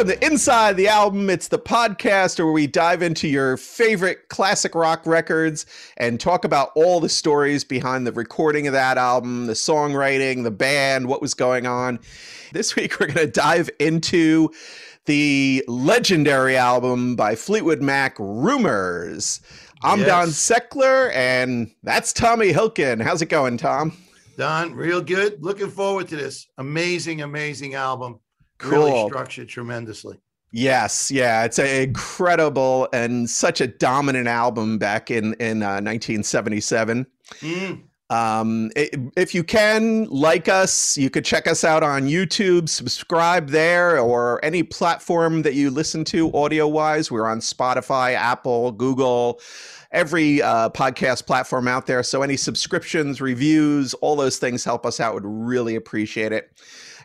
Welcome to Inside the Album. It's the podcast where we dive into your favorite classic rock records and talk about all the stories behind the recording of that album, the songwriting, the band, what was going on. This week, we're going to dive into the legendary album by Fleetwood Mac, Rumours. I'm Yes. Don Seckler, and that's Tommy Hilkin. How's it going, Tom? Don, real good. Looking forward to this amazing, amazing album. Really structured tremendously. Yes, yeah, it's a incredible and such a dominant album back in in uh, 1977. Mm, Um, i- if you can like us, you could check us out on YouTube, subscribe there, or any platform that you listen to audio wise. We're on Spotify, Apple, Google, every uh, podcast platform out there. So any subscriptions, reviews, all those things help us out. Would really appreciate it.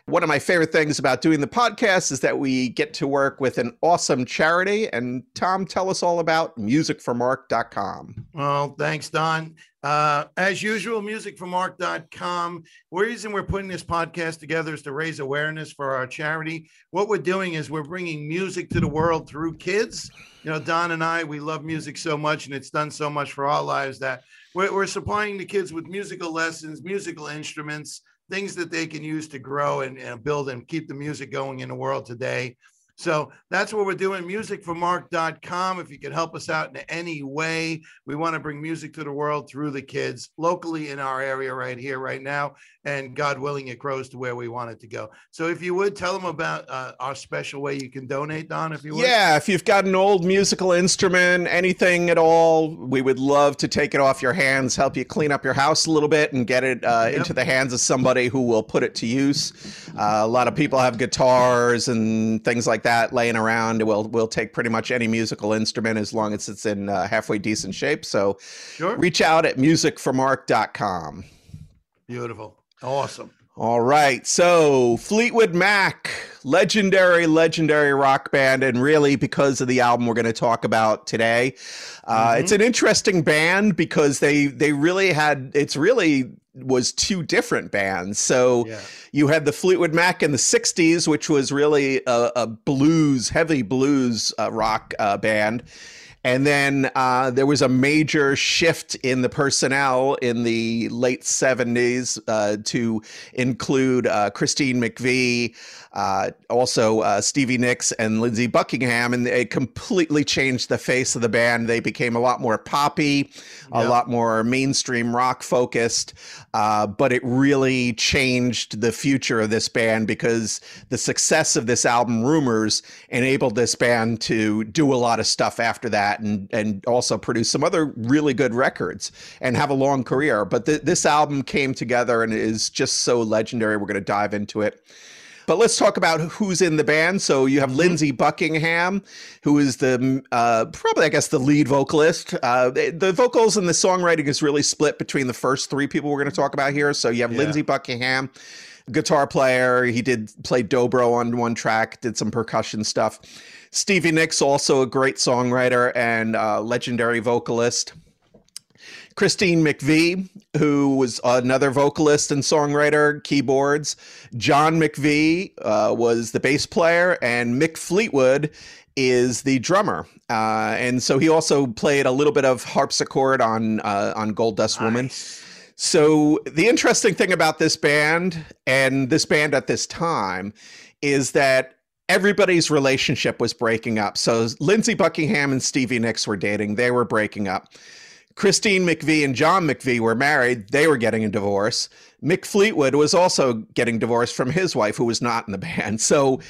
One of my favorite things about doing the podcast is that we get to work with an awesome charity. And Tom, tell us all about musicformark.com. Well, thanks, Don. Uh, as usual, musicformark.com. The reason we're putting this podcast together is to raise awareness for our charity. What we're doing is we're bringing music to the world through kids. You know, Don and I, we love music so much, and it's done so much for our lives that we're, we're supplying the kids with musical lessons, musical instruments, things that they can use to grow and, and build and keep the music going in the world today. So that's what we're doing. Musicformark.com. If you could help us out in any way, we want to bring music to the world through the kids locally in our area right here, right now. And God willing, it grows to where we want it to go. So if you would tell them about uh, our special way you can donate, Don, if you would. Yeah, if you've got an old musical instrument, anything at all, we would love to take it off your hands, help you clean up your house a little bit, and get it uh, Yep. into the hands of somebody who will put it to use. Uh, a lot of people have guitars and things like that laying around. We'll we'll take pretty much any musical instrument as long as it's in uh, halfway decent shape. So Sure. reach out at musicformark.com. Beautiful. Awesome. All right. So Fleetwood Mac, legendary, legendary rock band. And really, because of the album we're going to talk about today, uh, Mhm. it's an interesting band because they, they really had, it's really was two different bands. So Yeah. you had the Fleetwood Mac in the 60s, which was really a, a blues, heavy blues uh, rock uh, band. And then uh, there was a major shift in the personnel in the late 70s uh, to include uh, Christine McVie, uh, also uh, Stevie Nicks and Lindsey Buckingham, and it completely changed the face of the band. They became a lot more poppy, a lot more mainstream rock focused, uh, but it really changed the future of this band because the success of this album, Rumours, enabled this band to do a lot of stuff after that and, and also produce some other really good records and have a long career. But th- this album came together and is just so legendary. We're going to dive into it. But let's talk about who's in the band. So you have Lindsey Buckingham, who is the uh, probably, I guess, the lead vocalist. Uh, the, the vocals and the songwriting is really split between the first three people we're going to talk about here. So you have Yeah. Lindsey Buckingham, guitar player. He did play dobro on one track, did some percussion stuff. Stevie Nicks, also a great songwriter and uh, legendary vocalist. Christine McVie, who was another vocalist and songwriter, keyboards. John McVie uh, was the bass player, and Mick Fleetwood is the drummer. Uh, and so he also played a little bit of harpsichord on uh, on Gold Dust Woman. So the interesting thing about this band and this band at this time is that everybody's relationship was breaking up. So Lindsey Buckingham and Stevie Nicks were dating, they were breaking up. Christine McVie and John McVie were married, they were getting a divorce. Mick Fleetwood was also getting divorced from his wife, who was not in the band. So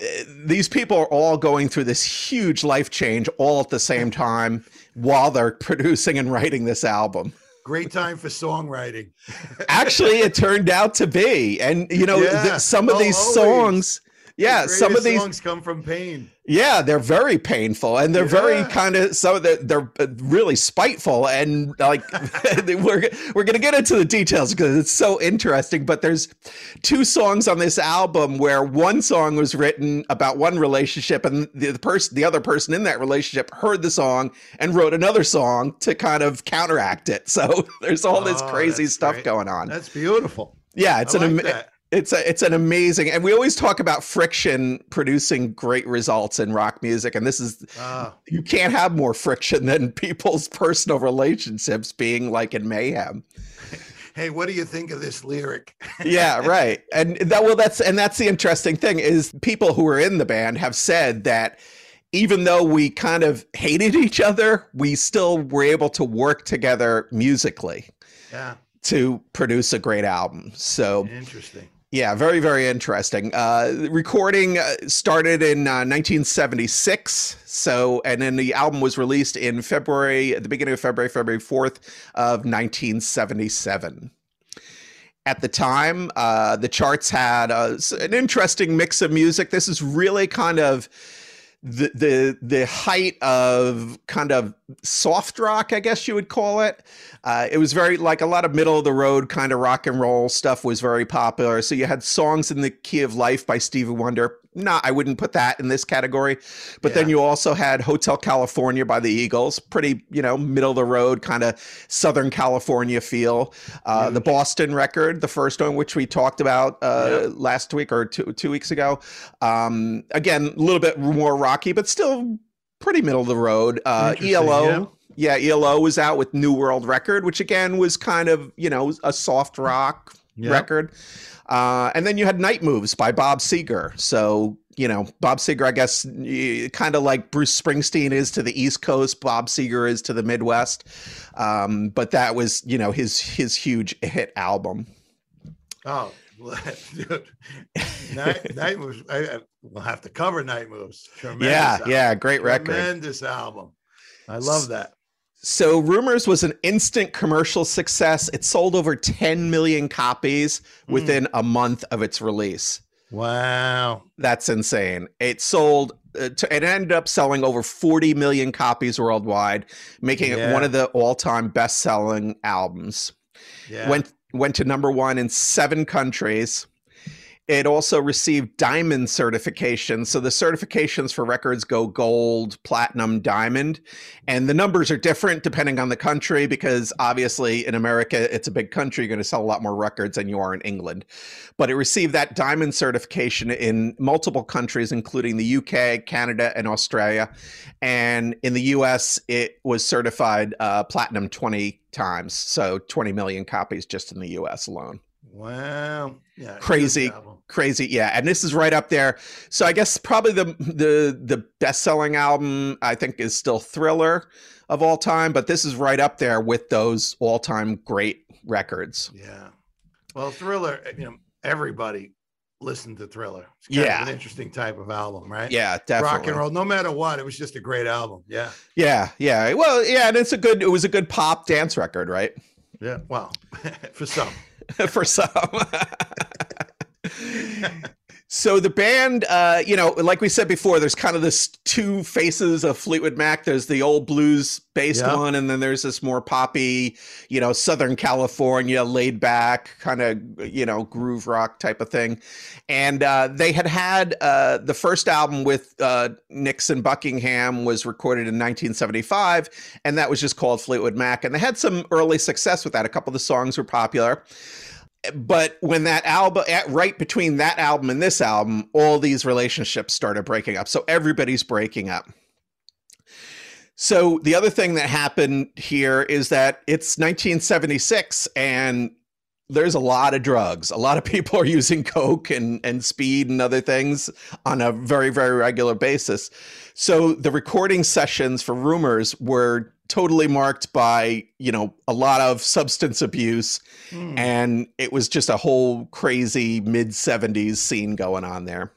uh, these people are all going through this huge life change all at the same time while they're producing and writing this album. Great time for songwriting. Actually, it turned out to be. And, you know, Yeah. th- some of Oh, these always. songs, yeah, The some of these songs come from pain. Yeah, they're very painful and they're very kind of so they're, they're uh, really spiteful and like we're we're gonna get into the details because it's so interesting. But there's two songs on this album where one song was written about one relationship and the, the person the other person in that relationship heard the song and wrote another song to kind of counteract it. So there's all this Oh, crazy stuff great. going on. That's beautiful. yeah, it's I an like that. It's a, it's an amazing, and we always talk about friction producing great results in rock music, and this is uh, you can't have more friction than people's personal relationships being like in mayhem. Hey, what do you think of this lyric? yeah, right. And that well, that's and that's the interesting thing is people who are in the band have said that even though we kind of hated each other, we still were able to work together musically. Yeah. To produce a great album. So interesting. Yeah, very, very interesting. Uh, recording uh, started in uh, 1976. So, and then the album was released in February, the beginning of February, February 4th of 1977. At the time, uh, the charts had uh, an interesting mix of music. This is really kind of the the the height of kind of soft rock, I guess you would call it. Uh, it was very like a lot of middle of the road kind of rock and roll stuff was very popular. So you had songs in the key of life by Stevie Wonder. No, I wouldn't put that in this category. But yeah. then you also had Hotel California by the Eagles, pretty you know middle of the road kind of Southern California feel. Uh, The Boston record, the first one which we talked about uh, yeah. last week or two two weeks ago. Um, again, a little bit more rocky, but still pretty middle of the road. Uh, ELO. Yeah. yeah. ELO was out with New World Record, which again was kind of, you know, a soft rock record. Uh, and then you had Night Moves by Bob Seger. So, you know, Bob Seger, I guess, kind of like Bruce Springsteen is to the East Coast, Bob Seger is to the Midwest. Um, but that was, you know, his his huge hit album. Oh, dude. Night, night moves. I, we'll have to cover night moves. Tremendous yeah, album. yeah, great record. Tremendous album. I love that. So, Rumours was an instant commercial success. It sold over 10 million copies within mm. a month of its release. Wow. That's insane. It sold, uh, to, it ended up selling over 40 million copies worldwide, making yeah. it one of the all time best selling albums. Yeah. Went went to number one in seven countries. It also received diamond certification. So the certifications for records go gold, platinum, diamond. And the numbers are different depending on the country because obviously in America, it's a big country. You're going to sell a lot more records than you are in England. But it received that diamond certification in multiple countries, including the UK, Canada, and Australia. And in the US, it was certified uh, platinum 20 times. So 20 million copies just in the US alone. Wow. Yeah. Crazy. Crazy. Yeah. And this is right up there. So I guess probably the the the best-selling album I think is still Thriller of all time, but this is right up there with those all-time great records. Yeah. Well, Thriller, eh, you know, everybody listened to Thriller. It's yeah. an interesting type of album, right? Yeah, definitely. Rock and roll, no matter what, it was just a great album. Yeah. Yeah, yeah. Well, yeah, and it's a good it was a good pop dance record, right? Yeah. Well, for some. for some. so the band, uh, you know, like we said before, there's kind of this two faces of Fleetwood Mac. There's the old blues based one, and then there's this more poppy, you know, Southern California, laid back kind of, you know, groove rock type of thing. And uh, they had had uh, the first album with uh, Nicks and Buckingham was recorded in 1975, and that was just called Fleetwood Mac. And they had some early success with that. A couple of the songs were popular but when that album right between that album and this album all these relationships started breaking up so everybody's breaking up so the other thing that happened here is that it's 1976 and there's a lot of drugs. A lot of people are using coke and, and speed and other things on a very, very regular basis. So the recording sessions for Rumours were totally marked by, you know, a lot of substance abuse. Mm. And it was just a whole crazy mid 70s scene going on there.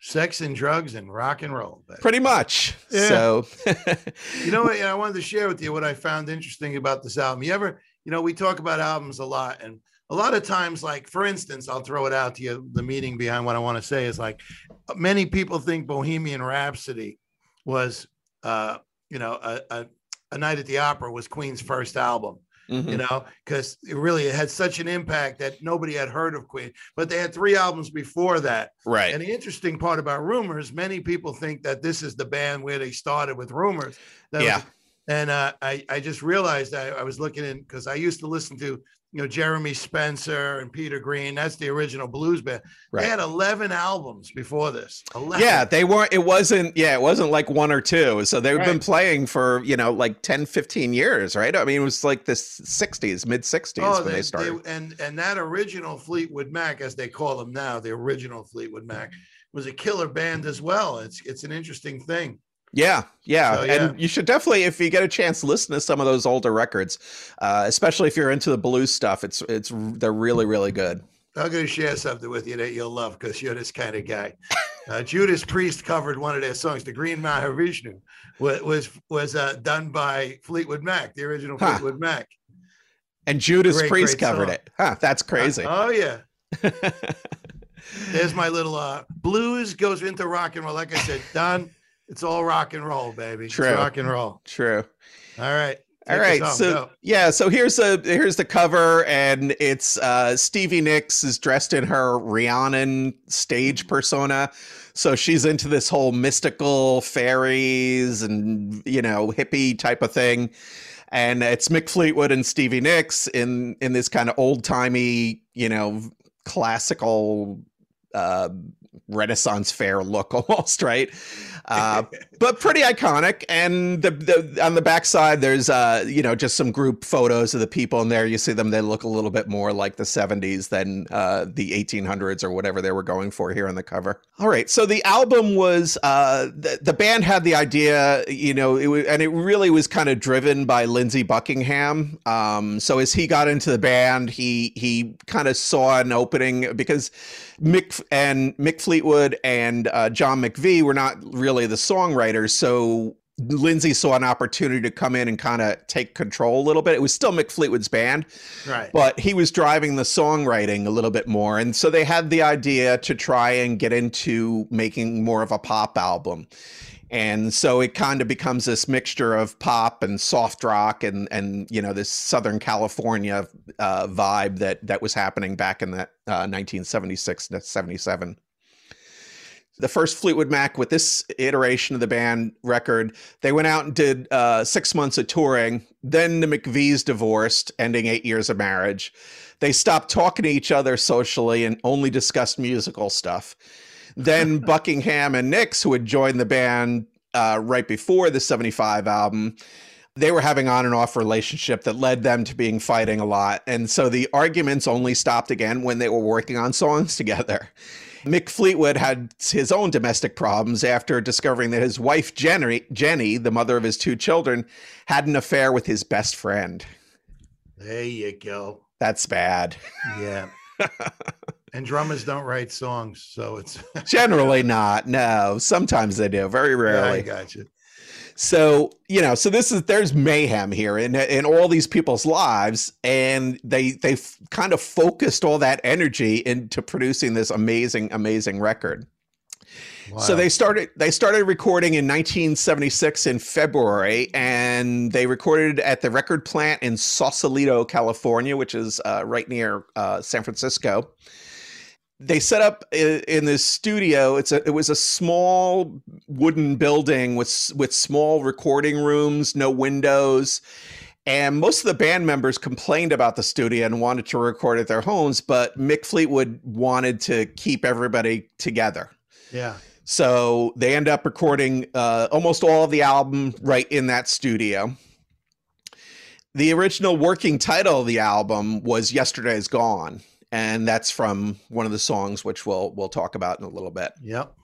Sex and drugs and rock and roll. Pretty much. Yeah. So, you know what? I wanted to share with you what I found interesting about this album. You ever, you know, we talk about albums a lot, and a lot of times, like for instance, I'll throw it out to you. The meaning behind what I want to say is like many people think Bohemian Rhapsody was, uh, you know, a, a, a Night at the Opera was Queen's first album. Mm-hmm. You know, because it really had such an impact that nobody had heard of Queen, but they had three albums before that. Right. And the interesting part about Rumours, many people think that this is the band where they started with Rumours. That yeah. Was, and uh, I, I just realized I, I was looking in because I used to listen to you know Jeremy Spencer and Peter Green. That's the original blues band. Right. They had 11 albums before this. 11. Yeah, they weren't it wasn't yeah, it wasn't like one or two. So they've been playing for, you know, like 10, 15 years, right? I mean, it was like the 60s, mid 60s Oh, when they, started. and and that original Fleetwood Mac, as they call them now, the original Fleetwood Mac, was a killer band as well. It's it's an interesting thing. Yeah, yeah, So, yeah. and you should definitely, if you get a chance, listen to some of those older records, uh, especially if you're into the blues stuff. It's it's they're really really good. I'm going to share something with you that you'll love because you're this kind of guy. Uh, Judas Priest covered one of their songs, "The Green Manalishi," was was was uh, done by Fleetwood Mac, the original Huh. Fleetwood Mac. And Judas Great, Priest great covered song. it. Huh, that's crazy. oh yeah. There's my little uh, blues goes into rock and roll. Like I said, Don, it's all rock and roll, baby. It's True. rock and roll. True. All right. All home. so Go. yeah, so here's a here's the cover, and it's uh, Stevie Nicks is dressed in her Rhiannon stage persona, so she's into this whole mystical fairies and you know hippie type of thing, and it's Mick Fleetwood and Stevie Nicks in in this kind of old timey you know classical uh, Renaissance fair look almost right. Uh, but pretty iconic. And the, the on the backside, there's uh, you know, just some group photos of the people in there. You see them; they look a little bit more like the '70s than uh, the 1800s or whatever they were going for here on the cover. All right, so the album was uh, the the band had the idea, you know, it was, and it really was kind of driven by Lindsey Buckingham. Um, so as he got into the band, he he kind of saw an opening because Mick and Mick Fleetwood and uh, John McVie were not really the songwriter. so Lindsey saw an opportunity to come in and kind of take control a little bit. It was still Mick Fleetwood's band, Right. but he was driving the songwriting a little bit more, and so they had the idea to try and get into making more of a pop album. And so it kind of becomes this mixture of pop and soft rock and and you know this Southern California uh, vibe that that was happening back in that uh, 1976 to 77. The first Fleetwood Mac with this iteration of the band record, they went out and did uh, six months of touring. Then the McVies divorced, ending eight years of marriage. They stopped talking to each other socially and only discussed musical stuff. Then Buckingham and Nicks, who had joined the band uh, right before the 75 album, they were having on and off relationship that led them to being fighting a lot. And so the arguments only stopped again when they were working on songs together. Mick Fleetwood had his own domestic problems after discovering that his wife Jenny, Jenny, the mother of his two children, had an affair with his best friend. There you go. That's bad. Yeah. and drummers don't write songs, so it's Generally not. No, sometimes they do. Very rarely. I rarely. got you. So, you know, so this is there's mayhem here in in all these people's lives and they they kind of focused all that energy into producing this amazing amazing record. So they started they started recording in 1976 in February and they recorded at the record plant in Sausalito, California, which is uh, right near uh, San Francisco. They set up in this studio. It's a it was a small wooden building with with small recording rooms, no windows. And most of the band members complained about the studio and wanted to record at their homes, but Mick Fleetwood wanted to keep everybody together. yeah. So they end up recording uh, almost all of the album right in that studio. The original working title of the album was "Yesterday's Gone," and that's from one of the songs, which we'll we'll talk about in a little bit. Yep.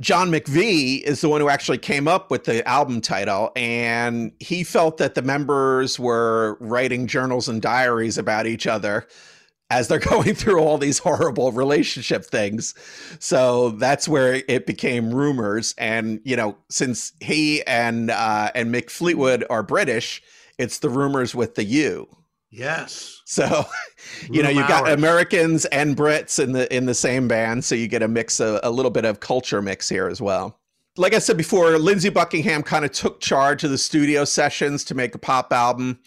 John McVie is the one who actually came up with the album title, and he felt that the members were writing journals and diaries about each other as they're going through all these horrible relationship things. So that's where it became rumors. And you know, since he and uh, and Mick Fleetwood are British, it's the rumors with the U. Yes. So, you know, you've got Americans and Brits in the in the same band, so you get a mix of a little bit of culture mix here as well. Like I said before, Lindsey Buckingham kind of took charge of the studio sessions to make a pop album.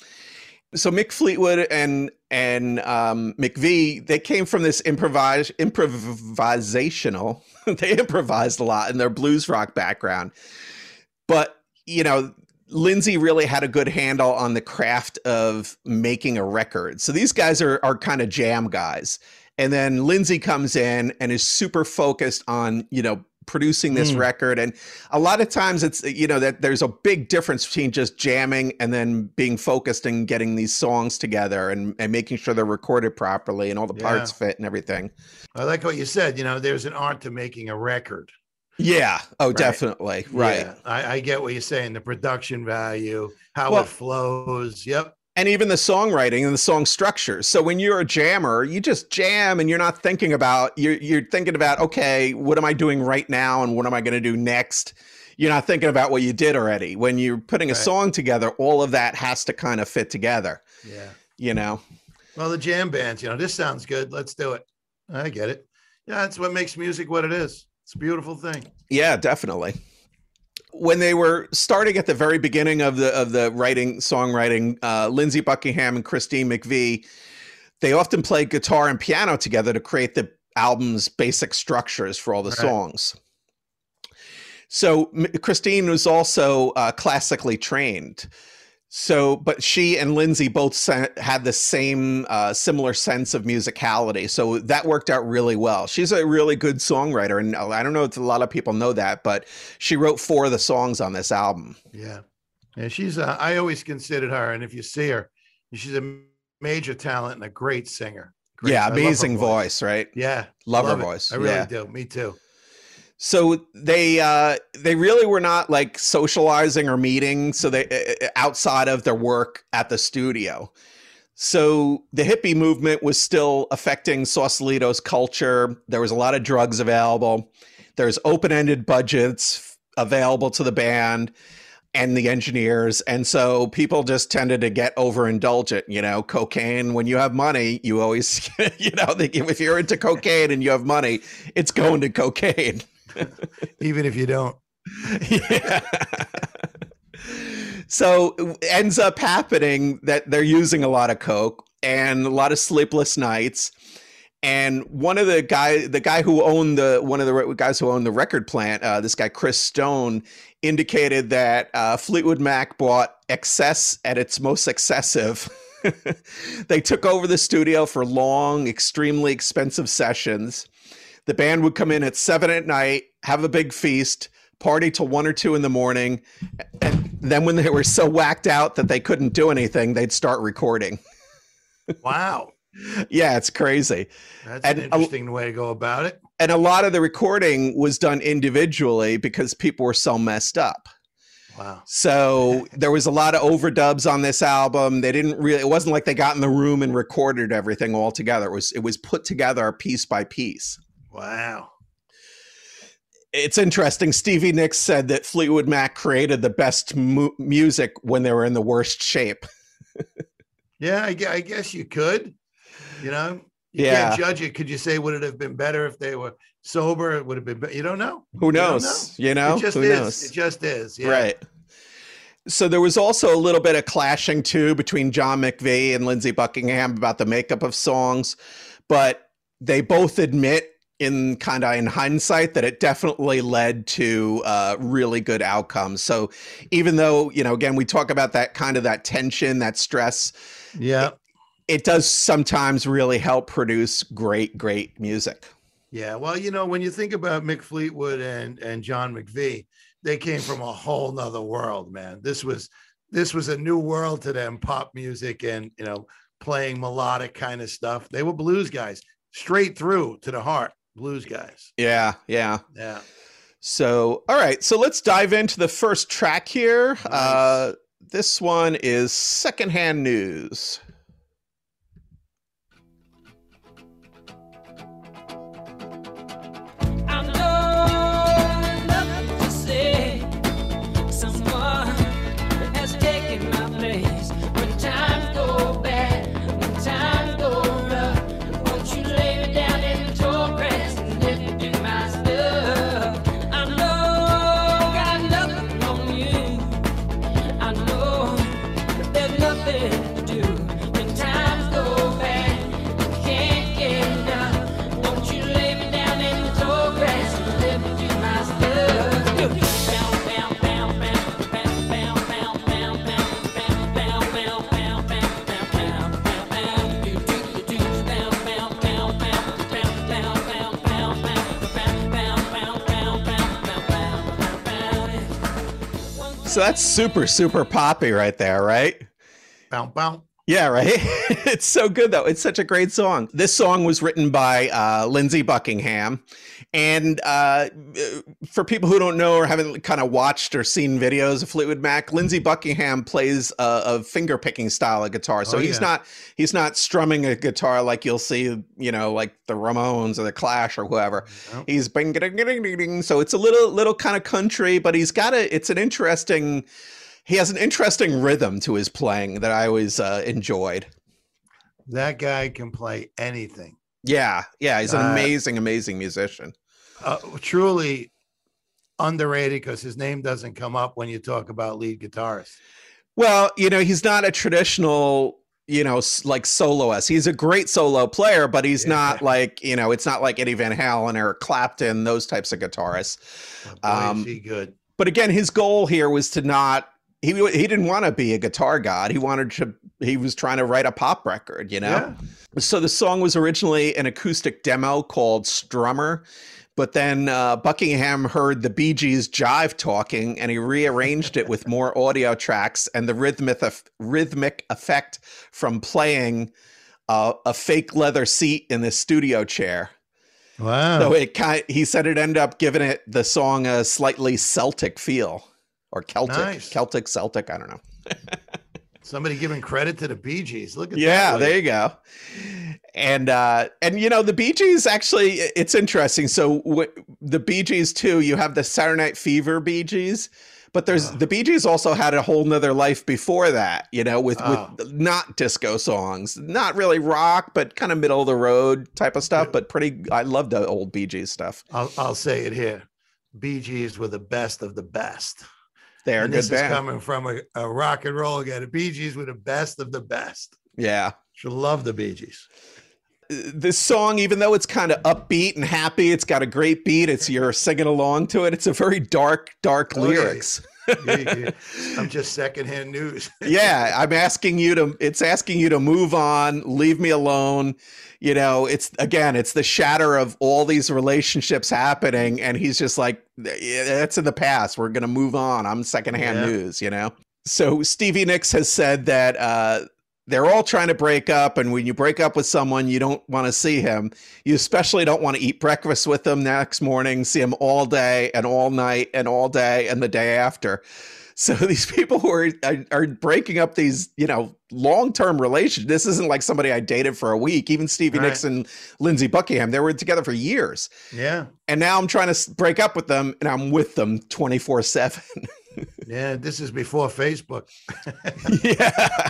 So Mick Fleetwood and and um, McVie, they came from this improvise improvisational. they improvised a lot in their blues rock background, but you know Lindsey really had a good handle on the craft of making a record. So these guys are are kind of jam guys. And then Lindsey comes in and is super focused on, you know, producing this mm. record and a lot of times it's you know that there's a big difference between just jamming and then being focused and getting these songs together and, and making sure they're recorded properly and all the yeah. parts fit and everything i like what you said you know there's an art to making a record yeah oh right? definitely right yeah. I, I, get what you're saying the production value how well, it flows yep and even the songwriting and the song structure. So when you're a jammer, you just jam and you're not thinking about you're you're thinking about okay, what am I doing right now and what am I going to do next? You're not thinking about what you did already. When you're putting a right. song together, all of that has to kind of fit together. Yeah. You know. Well, the jam bands, you know, this sounds good. Let's do it. I get it. Yeah, that's what makes music what it is. It's a beautiful thing. Yeah, definitely when they were starting at the very beginning of the of the writing songwriting, uh, Lindsey Buckingham and Christine McVie, they often played guitar and piano together to create the album's basic structures for all the right. songs. So Christine was also uh, classically trained. So, but she and Lindsey both had the same uh, similar sense of musicality. So that worked out really well. She's a really good songwriter. And I don't know if a lot of people know that, but she wrote four of the songs on this album. Yeah. Yeah. She's, uh, I always considered her. And if you see her, she's a major talent and a great singer. Great. Yeah. Amazing voice. voice. right? Yeah. Love, love her it. voice. I really yeah. do. Me too. So they uh, they really were not like socializing or meeting. So they uh, uh, outside of their work at the studio. So the hippie movement was still affecting Sausalito's culture. There was a lot of drugs available. There's open-ended budgets available to the band and the engineers. And so people just tended to get overindulgent, you know, cocaine. When you have money, you always, you know, if you're into cocaine and you have money, it's going to cocaine. even if you don't. Yeah. so ends up happening that they're using a lot of coke and a lot of sleepless nights. And one of the guy, the guy who owned the one of the guys who owned the record plant, uh, this guy Chris Stone, indicated that uh, Fleetwood Mac bought excess at its most excessive. they took over the studio for long, extremely expensive sessions. The band would come in at seven at night, have a big feast, party till one or two in the morning, and then when they were so whacked out that they couldn't do anything, they'd start recording. Wow. yeah, it's crazy. That's and an interesting a, way to go about it. And a lot of the recording was done individually because people were so messed up. Wow. So there was a lot of overdubs on this album. They didn't really it wasn't like they got in the room and recorded everything all together. It was it was put together piece by piece. Wow. It's interesting. Stevie Nicks said that Fleetwood Mac created the best mu- music when they were in the worst shape. yeah, I, I, guess you could. You know, you yeah. can't judge it. Could you say would it have been better if they were sober? It would have been. Be- you don't know. Who knows? You, know? you know? It just Who is. Knows? It just is. Yeah. Right. So there was also a little bit of clashing too between John McVie and Lindsey Buckingham about the makeup of songs, but they both admit in kind of in hindsight that it definitely led to uh, really good outcomes. So even though you know, again, we talk about that kind of that tension, that stress. Yeah, it, it does sometimes really help produce great, great music. Yeah, well, you know, when you think about Mick Fleetwood and and John McVie, they came from a whole nother world, man. This was this was a new world to them, pop music and you know, playing melodic kind of stuff. They were blues guys, straight through to the heart blues guys. Yeah, yeah. Yeah. So, all right. So let's dive into the first track here. Nice. Uh, this one is Secondhand News. So that's super, super poppy right there, right? Bow, bow. Yeah, right. it's so good though. It's such a great song. This song was written by uh, Lindsey Buckingham, and uh, for people who don't know or haven't kind of watched or seen videos of Fleetwood Mac, Lindsey Buckingham plays a, a finger picking style of guitar. So Oh, he's yeah. not he's not strumming a guitar like you'll see, you know, like the Ramones or the Clash or whoever. No. He's bing ding ding ding ding. So it's a little little kind of country, but he's got a. It's an interesting. He has an interesting rhythm to his playing that I always uh, enjoyed. That guy can play anything. Yeah, yeah, he's an Uh, amazing, amazing musician. Uh, truly underrated because his name doesn't come up when you talk about lead guitarists. Well, you know, he's not a traditional, you know, like soloist. He's a great solo player, but he's Yeah. not like, you know, it's not like Eddie Van Halen or Clapton, those types of guitarists. Boy, Um, good. But again, his goal here was to not. He, he didn't want to be a guitar god. He wanted to. He was trying to write a pop record, you know. Yeah. So the song was originally an acoustic demo called Strummer, but then uh, Buckingham heard the Bee Gees jive talking and he rearranged it with more audio tracks and the rhythmic rhythmic effect from playing uh, a fake leather seat in the studio chair. Wow. So it kind he said it ended up giving it the song a slightly Celtic feel or Celtic, Nice. Celtic, Celtic. I don't know. Somebody giving credit to the Bee Gees. Look at yeah that. there you go and uh and you know the bee gees actually it's interesting so w- the bee gees too you have the saturday night fever bee gees but there's Ah. the bee gees also had a whole nother life before that you know with Oh. with not disco songs not really rock but kind of middle of the road type of stuff Yeah. but pretty i love the old bee gees stuff I'll, I'll say it here. Bee Gees were the best of the best. They're and good this band is coming from a, a rock and roll guy. The Bee Gees were the best of the best. yeah Should love the Bee Gees. this song, even though it's kind of upbeat and happy, it's got a great beat. It's you're singing along to it. It's a very dark, dark Oh, lyrics. I'm just secondhand news. yeah, I'm asking you to. It's asking you to move on, leave me alone. You know, it's again, it's the shatter of all these relationships happening, and he's just like, "Yeah, "That's in the past. We're gonna move on." I'm secondhand Yeah. news. You know. So Stevie Nicks has said that uh, they're all trying to break up, and when you break up with someone, you don't want to see him. You especially don't want to eat breakfast with them next morning, see him all day and all night and all day and the day after. So these people who are, are breaking up these, you know, long-term relations. This isn't like somebody I dated for a week. Even Stevie Right. Nicks and Lindsey Buckingham, they were together for years. Yeah. And now I'm trying to break up with them and I'm with them 24/7. Yeah. This is before Facebook. yeah.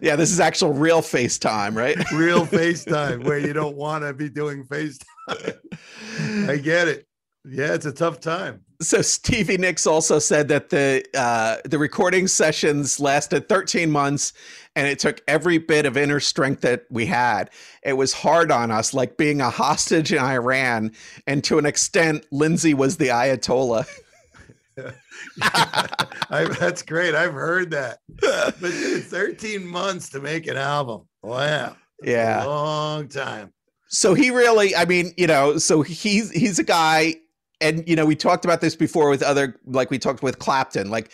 Yeah, this is actual real FaceTime, right? Real FaceTime where you don't want to be doing FaceTime. I get it. Yeah, it's a tough time. so Stevie Nicks also said that the uh, the recording sessions lasted 13 months, and it took every bit of inner strength that we had. It was hard on us, like being a hostage in Iran, and to an extent, Lindsey was the Ayatollah. I, that's great. I've heard that. But dude, 13 months to make an album. Wow. Yeah. long time. So he really, I mean, you know, so he's he's a guy, and you know, we talked about this before with other, like we talked with Clapton, like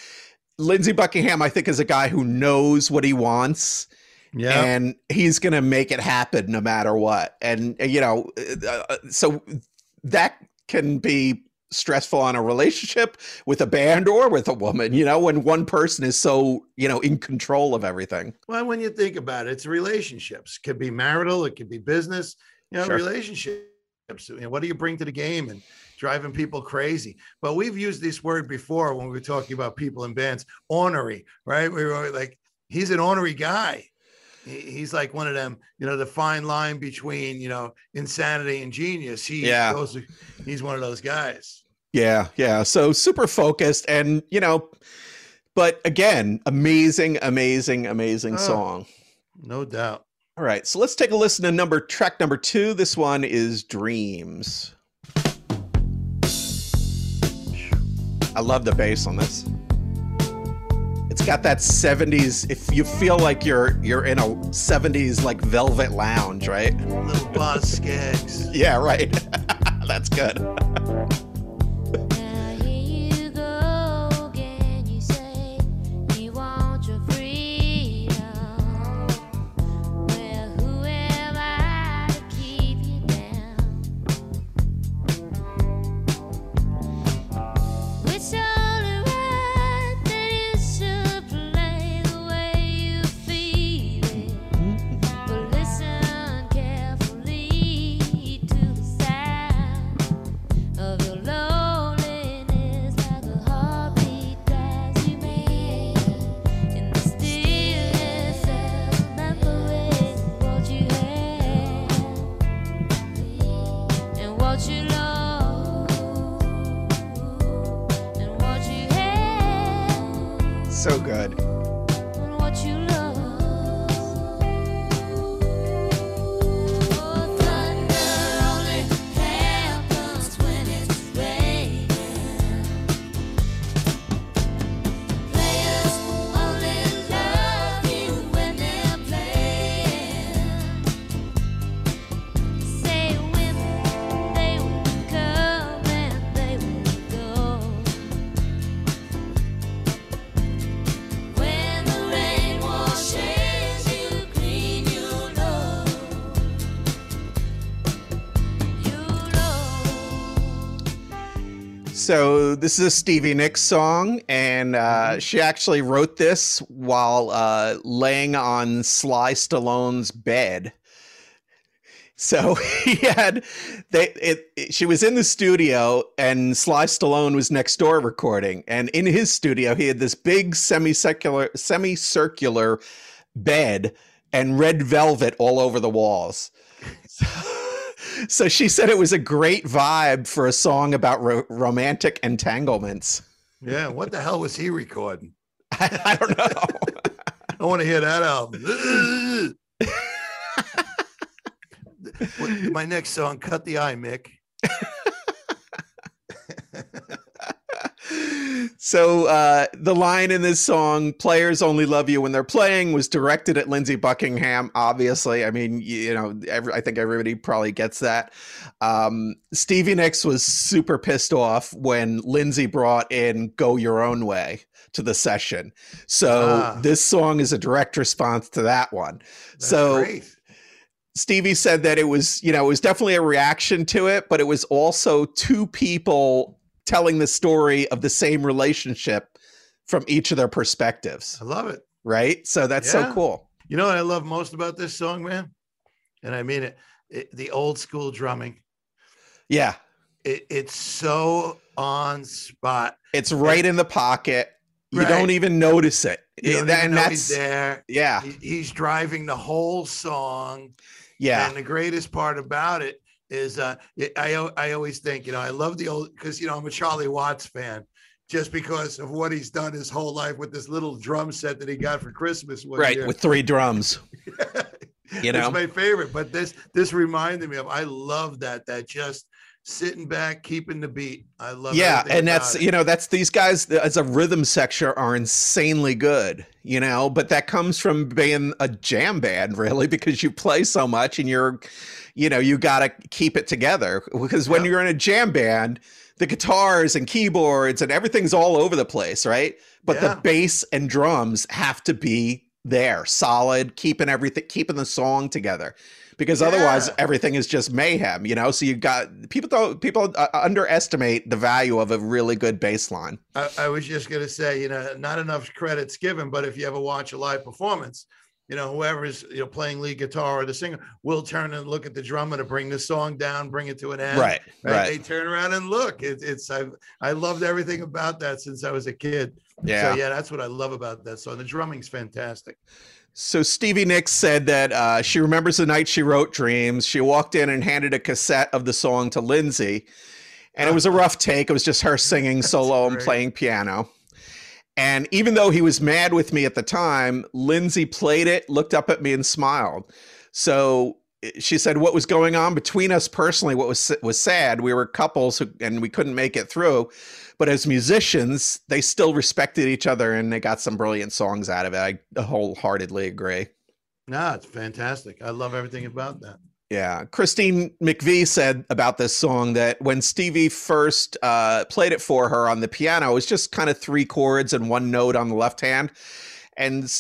Lindsey Buckingham. I think is a guy who knows what he wants. Yeah. and he's going to make it happen no matter what. And you know, uh, uh, so that can be stressful on a relationship with a band or with a woman, you know, when one person is so, you know, in control of everything. Well, when you think about it, it's relationships. Could be marital, it could be business. You know, Sure. relationships. You know, what do you bring to the game and driving people crazy? But we've used this word before when we were talking about people in bands, ornery, right? We were like, he's an ornery guy. He's like one of them, you know, the fine line between, you know, insanity and genius. He Yeah. goes, he's one of those guys. Yeah, yeah. So super focused and, you know, but again, amazing, amazing, amazing Oh. song. No doubt. All right, so let's take a listen to number track number two. This one is Dreams. I love the bass on this. It's got that 70s if you feel like you're you're in a 70s like velvet lounge, right? Little Boz Skaggs. Yeah, right. That's good. So this is a Stevie Nicks song, and uh, she actually wrote this while uh, laying on Sly Stallone's bed. So he had they it, it- she was in the studio and Sly Stallone was next door recording and in his studio he had this big semicircular semicircular bed and red velvet all over the walls. So she said it was a great vibe for a song about ro- romantic entanglements. Yeah, what the hell was he recording? I, I don't know. I want to hear that album. My next song, Cut the Eye, Mick. So uh, the line in this song players only love you when they're playing was directed at lindsey buckingham obviously i mean you, know every, i think everybody probably gets that um, stevie nicks was super pissed off when lindsey brought in go your own way to the session so Ah. this song is a direct response to that one That's so great. Stevie said that it was, you know, it was definitely a reaction to it, but it was also two people telling the story of the same relationship from each of their perspectives, I love it. right? So that's so cool. You know what I love most about this song, man? And I mean it, it the old school drumming. Yeah. It, it's so on spot. It's right in the pocket. You Right. don't even notice it. You don't That- even and that's he's there. yeah. He- he's driving the whole song. Yeah. And the greatest part about it is uh, I, I always think, you know, I love the old, because, you know, I'm a Charlie Watts fan just because of what he's done his whole life with this little drum set that he got for Christmas. Right, year. with three drums. you know? it's my favorite. But this, this reminded me of, I love that, that just sitting back, keeping the beat. I love yeah and that's it. you know that's these guys as a rhythm section are insanely good you know but that comes from being a jam band really because you play so much and you're you know you got to keep it together because when Yeah. you're in a jam band the guitars and keyboards and everything's all over the place right? But Yeah. the bass and drums have to be there solid keeping everything keeping the song together. Because otherwise everything is just mayhem you know? So you got people don't people uh, underestimate the value of a really good bass line. I, I was just going to say, you know, not enough credits given, but if you ever watch a live performance, you know, whoever's you know playing lead guitar or the singer will turn and look at the drummer to bring the song down, bring it to an end. right right They turn around and look. It, it's I I loved everything about that since I was a kid. yeah So yeah, that's what I love about that song. The drumming's fantastic. So Stevie Nicks said that uh, she remembers the night she wrote Dreams. She walked in and handed a cassette of the song to Lindsey, and it was a rough take. It was just her singing solo and playing piano. And even though he was mad with me at the time, Lindsey played it, looked up at me, and smiled. So eh, she said, "What was going on between us personally? What was was sad? We were couples, who, and we couldn't make it through." But as musicians, they still respected each other, and they got some brilliant songs out of it. I wholeheartedly agree. No, it's fantastic. I love everything about that. Yeah. Christine McVie said about this song that when Stevie first uh, played it for her on the piano, it was just kind of three chords and one note on the left hand. And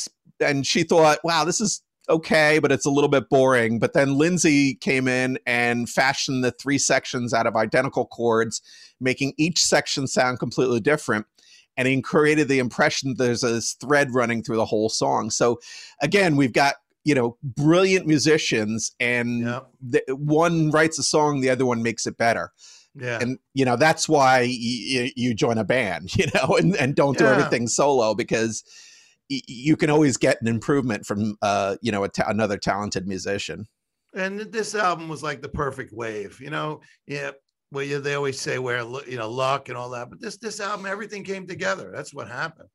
and she thought, wow, this is okay, but it's a little bit boring. But then Lindsey came in and fashioned the three sections out of identical chords, making each section sound completely different. And he created the impression there's this thread running through the whole song. So again, we've got you know brilliant musicians and Yeah. the, one writes a song the other one makes it better Yeah. and you know that's why you, you join a band you know and, and don't do everything solo because y- you can always get an improvement from uh you know a ta- another talented musician and this album was like the perfect wave, you know. Yeah, well, yeah, they always say where you know luck and all that, but this this album, everything came together. That's what happened.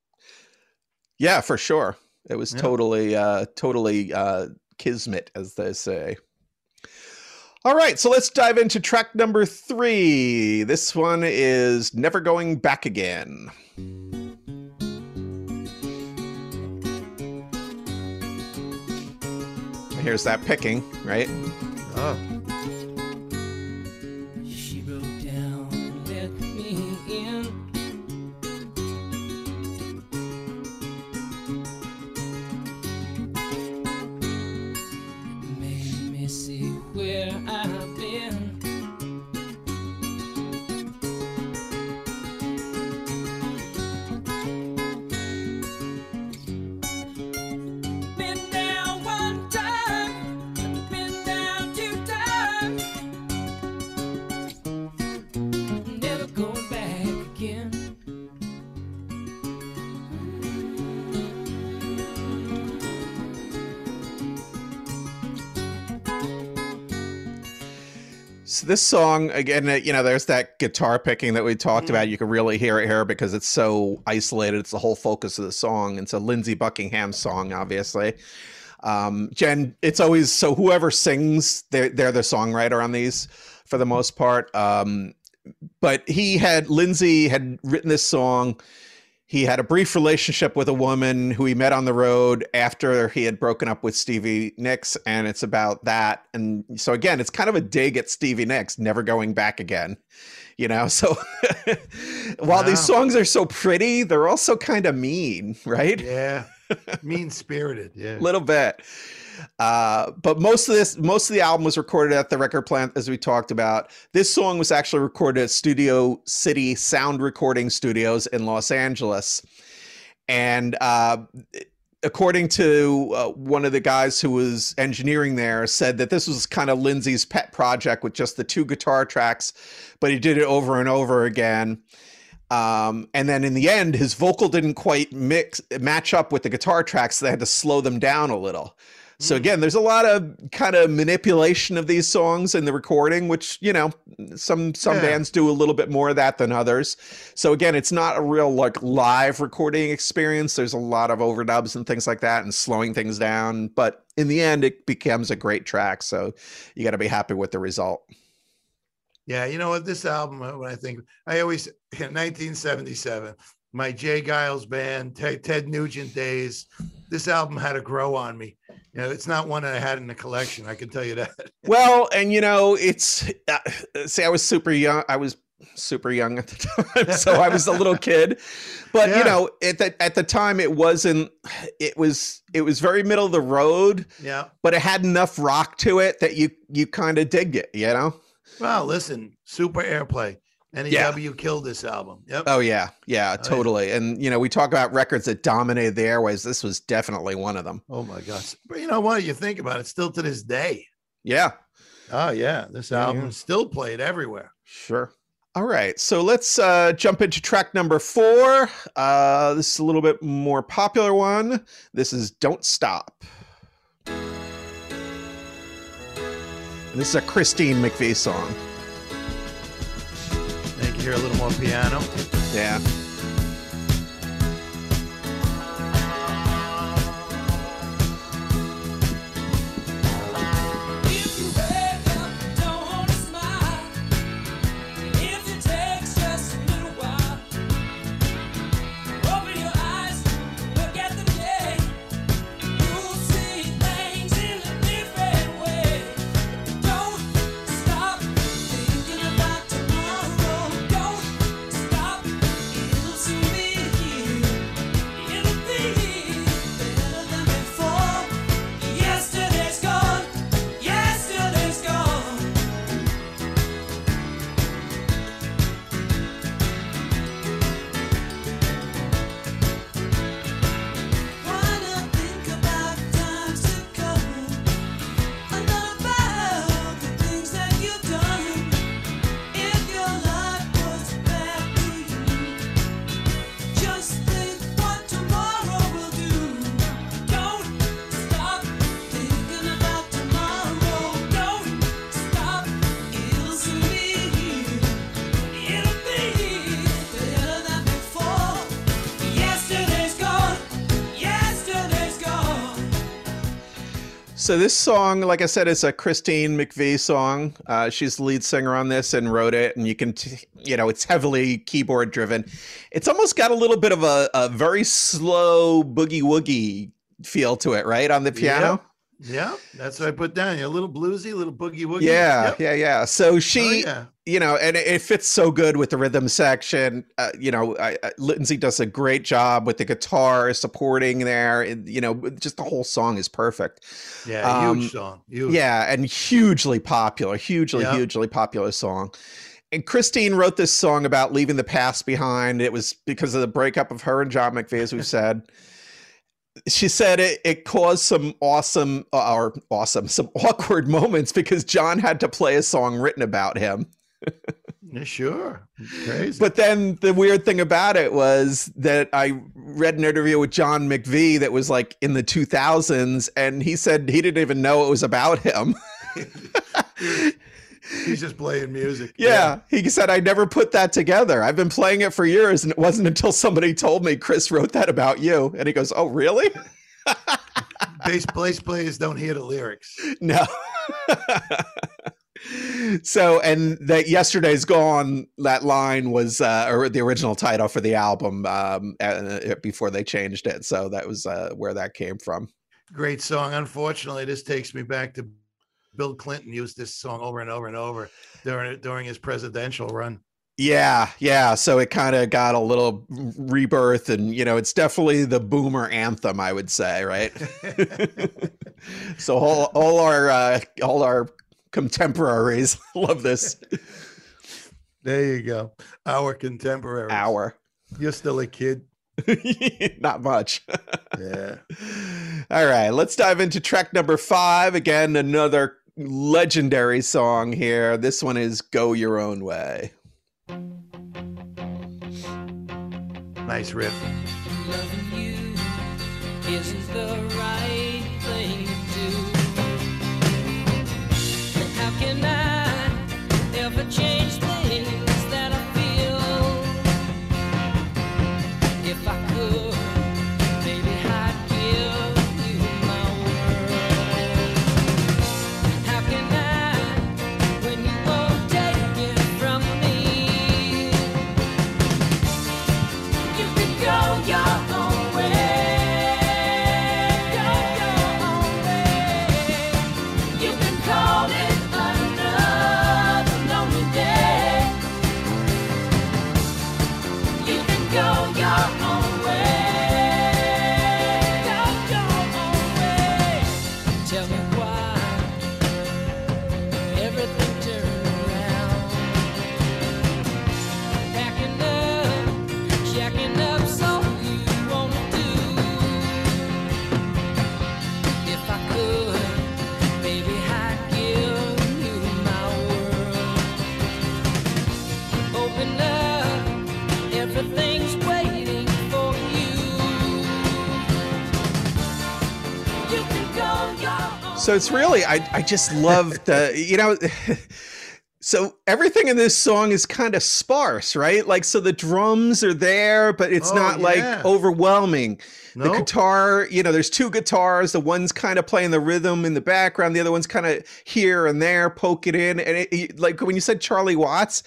Yeah, for sure. It was Yeah. totally, uh, totally uh, kismet, as they say. All right, so let's dive into track number three. This one is Never Going Back Again. Here's that picking, right? Oh, where I've this song again, uh, you know, there's that guitar picking that we talked Mhm. about. You can really hear it here because it's so isolated. It's the whole focus of the song. It's a Lindsey Buckingham song, obviously. Um, Jen, it's always so whoever sings, they're they're the songwriter on these for the most part. Um, but he had Lindsey had written this song. He had a brief relationship with a woman who he met on the road after he had broken up with Stevie Nicks, and it's about that. And so again, it's kind of a dig at Stevie Nicks, never going back again. You know, so while these songs are so pretty, they're also kind of mean, right? yeah. Mean spirited. Yeah. little bit. Uh, but most of this, most of the album was recorded at the record plant, as we talked about. This song was actually recorded at Studio City Sound Recording Studios in Los Angeles, and uh, according to uh, one of the guys who was engineering there, said that this was kind of Lindsey's pet project with just the two guitar tracks, but he did it over and over again. Um, and then in the end, his vocal didn't quite mix match up with the guitar tracks, so they had to slow them down a little. So Mm. again, there's a lot of kind of manipulation of these songs in the recording, which you know some some Yeah. bands do a little bit more of that than others. So again, it's not a real like live recording experience. There's a lot of overdubs and things like that, and slowing things down. But in the end, it becomes a great track. So you got to be happy with the result. Yeah, you know what? This album, uh, when I think, I always, 1977, my J. Geils band, Ted, Ted Nugent days, this album had to grow on me. You know, it's not one that I had in the collection. I can tell you that. Well, and you know, it's uh, see, I was super young. I was super young at the time, so I was a little kid. But Yeah. you know, at the at the time, it wasn't. It was it was very middle of the road, Yeah. but it had enough rock to it that you you kind of dig it. You know? Well, listen, super airplay. NEW killed this album. Yep. Oh yeah, yeah, yeah. totally. And you know, we talk about records that dominated the airways. This was definitely one of them. Oh my gosh. But you know what? You think about it, still to this day. Yeah, Oh yeah. This Yeah, album yeah. is still played everywhere. Sure. All right, so let's uh, jump into track number four. Uh, this is a little bit more popular one. This is "Don't Stop." And this is a Christine McVie song. Hear a little more piano. Yeah. So this song, like I said, is a Christine McVie song. Uh, she's the lead singer on this and wrote it, and you can, t- you know, it's heavily keyboard driven. It's almost got a little bit of a, a very slow boogie woogie feel to it, right, on the piano. Yeah, that's what I put down. Yeah, a little bluesy, a little boogie woogie. Yeah, Yep. yeah, yeah. So Oh, she, yeah. you know, and it, it fits so good with the rhythm section. Uh, you know, I, I, Lindsey does a great job with the guitar supporting there. and, you know, just the whole song is perfect. Yeah, Um, huge song. Huge. Yeah, and hugely popular, hugely, Yeah. hugely popular song. And Christine wrote this song about leaving the past behind. It was because of the breakup of her and John McVie, as we've said. She said it, it caused some awesome, uh, or awesome, some awkward moments because John had to play a song written about him. Yeah, sure. Crazy. But then the weird thing about it was that I read an interview with John McVie that was like in the 2000s, and he said he didn't even know it was about him. He's just playing music. Yeah, he said I never put that together. I've been playing it for years, and it wasn't until somebody told me Chris wrote that about you. And he goes, "Oh, really? Bass bass players don't hear the lyrics. no." so, and that yesterday's gone. That line was, uh, or the original title for the album, um, uh, before they changed it. So that was uh, where that came from. Great song. Unfortunately, this takes me back to Bill Clinton used this song over and over and over during during his presidential run. Yeah, yeah. So it kind of got a little rebirth, and you know, it's definitely the boomer anthem, I would say, right? so all, all our uh, all our contemporaries love this There you go. Our contemporaries. hour. You're still a kid. Not much. Yeah. All right, let's dive into track number five. Again, another legendary song here. This one is "Go Your Own Way." Nice riff. So it's really, I, I just love the, you know, so everything in this song is kind of sparse, right? Like, so the drums are there, but it's Oh, not yeah. like overwhelming. The guitar, you know, there's two guitars. The one's kind of playing the rhythm in the background. The other one's kind of here and there, poking in. And it, it- like when you said Charlie Watts,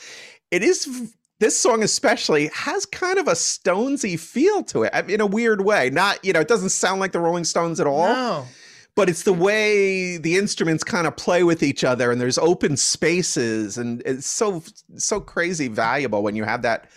it is this song especially has kind of a Stonesy feel to it I mean, in a weird way. Not, you know, it doesn't sound like the Rolling Stones at all No. But it's the way the instruments kind of play with each other and there's open spaces and it's so so crazy valuable when you have that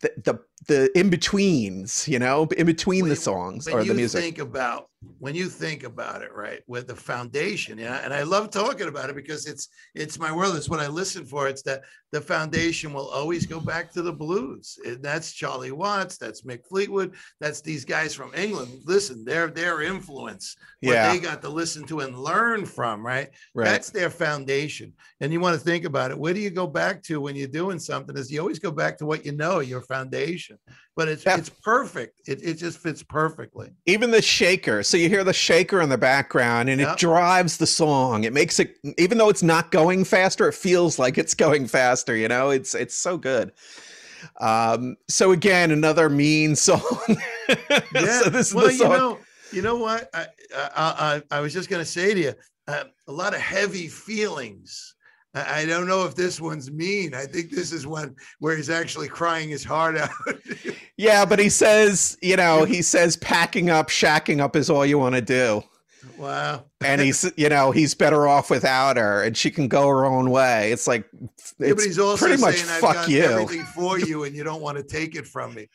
the the, the in betweens you know in between the songs or the music. think about when you think about it right with the foundation yeah and i love talking about it because it's it's my world it's what i listen for it's that the foundation will always go back to the blues And that's charlie watts that's mick fleetwood that's these guys from england listen their their influence what yeah they got to listen to and learn from right right that's their foundation. And you want to think about it. Where do you go back to when you're doing something? Is you always go back to what you know, your foundation. But it's Yeah. it's perfect. It, it just fits perfectly. even the shaker so you hear the shaker in the background and it drives the song it makes it even though it's not going faster it feels like it's going faster you know it's it's so good um so again another mean song Yeah. so this is well, the you know, You know what? I I, I, I was just going to say to you, uh, a lot of heavy feelings. I, don't know if this one's mean. I think this is one where he's actually crying his heart out. Yeah, but he says, you know, he says packing up, shacking up is all you want to do. wow. And he's, you know, he's better off without her and she can go her own way. It's like, Yeah, but he's also pretty much saying, I've fuck got you. everything for you, and you don't want to take it from me.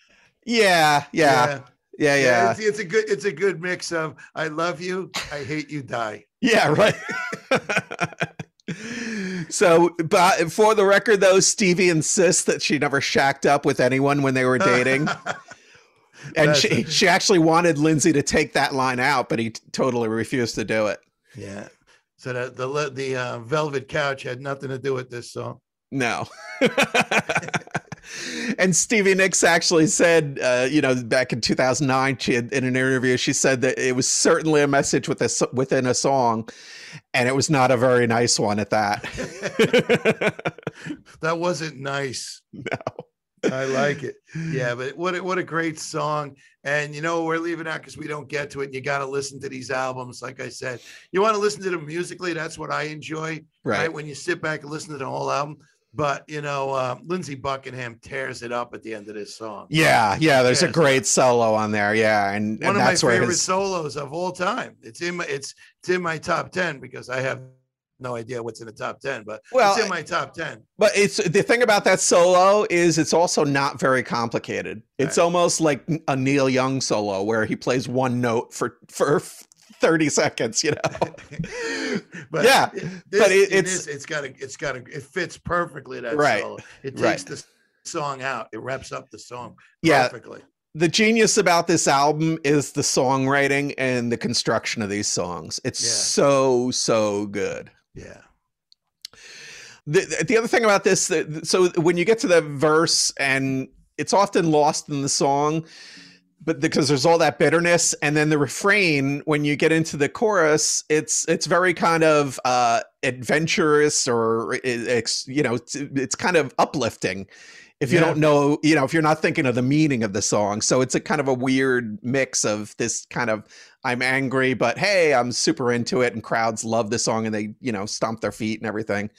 Yeah, yeah, yeah, yeah. It's, it's a good it's a good mix of I love you, I hate you, die. Yeah, right. so, but for the record, though, Stevie insists that she never shacked up with anyone when they were dating. And That's she, she actually wanted Lindsey to take that line out, but he t- totally refused to do it. yeah. So the the the uh, velvet couch had nothing to do with this song. No. and Stevie Nicks actually said, uh, you know, back in 2009, she had, in an interview, she said that it was certainly a message with a, within a song, and it was not a very nice one at that. That wasn't nice. no. I like it. Yeah, but what a, what a great song. And you know, we're leaving out because we don't get to it. You got to listen to these albums. Like I said, you want to listen to them musically. That's what I enjoy. Right. Right. When you sit back and listen to the whole album. But you know, uh, Lindsey Buckingham tears it up at the end of this song. Yeah, yeah. There's a great solo on there. Yeah, and, One and of my favorite his solos of all time. It's in my it's it's in my top ten because I have no idea what's in the top ten, but Well, it's in my top ten. But it's the thing about that solo is it's also not very complicated. It's Right. almost like a Neil Young solo where he plays one note for for 30 seconds, you know. but Yeah, it- but it- it's- this, it's got a it's got a it fits perfectly that Right, solo. It right. takes the song out. It wraps up the song Yeah. the genius about this album is the songwriting and the construction of these songs. It's Yeah. so so good. Yeah. the, the other thing about this so when you get to the verse and it's often lost in the song but because there's all that bitterness and then the refrain when you get into the chorus it's it's very kind of uh adventurous or it's you know it's, it's kind of uplifting if you Yeah. don't know you know if you're not thinking of the meaning of the song so it's a kind of a weird mix of this kind of i'm angry but hey i'm super into it and crowds love the song and they you know stomp their feet and everything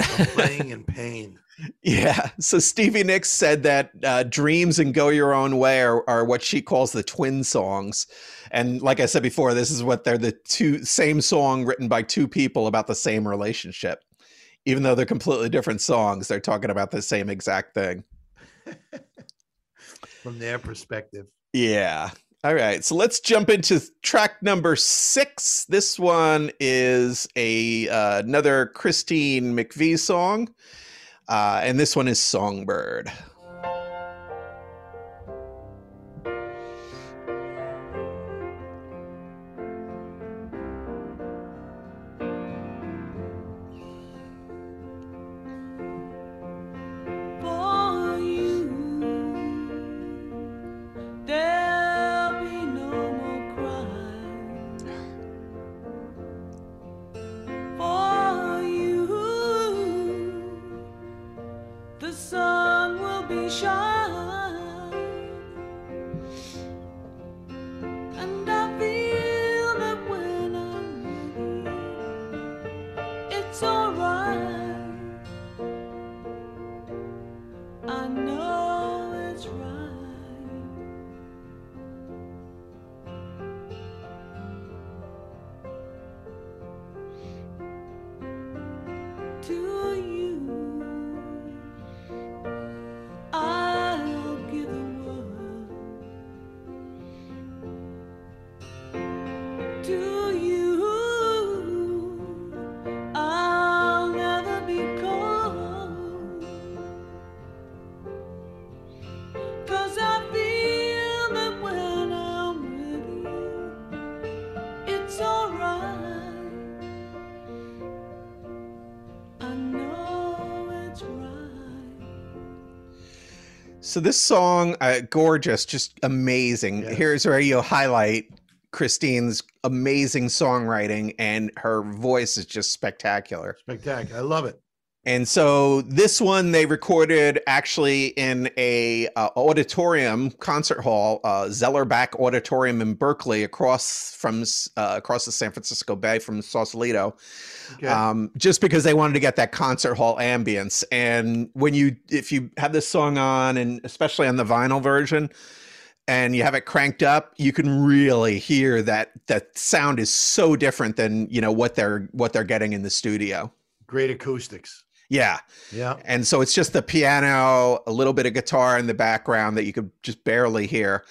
I'm playing in pain. Yeah. So Stevie Nicks said that uh, "Dreams" and "Go Your Own Way" are, are what she calls the twin songs, and like I said before, this is what they're the two same song written by two people about the same relationship. Even though they're completely different songs, they're talking about the same exact thing. From their perspective. Yeah. All right. So let's jump into track number six. This one is a uh, another Christine McVie song, uh, and this one is "Songbird." So this song, uh, gorgeous, just amazing. Yes. Here's where you highlight Christine's amazing songwriting, and her voice is just spectacular. Spectacular. I love it. And so this one they recorded actually in a uh, auditorium concert hall, uh, Zellerbach Auditorium in Berkeley, across from uh, across the San Francisco Bay from Sausalito Okay. um, just because they wanted to get that concert hall ambience. And when you, if you have this song on, and especially on the vinyl version, and you have it cranked up, you can really hear that that sound is so different than you know what they're what they're getting in the studio. Great acoustics. Yeah, Yeah. and so it's just the piano, a little bit of guitar in the background that you could just barely hear,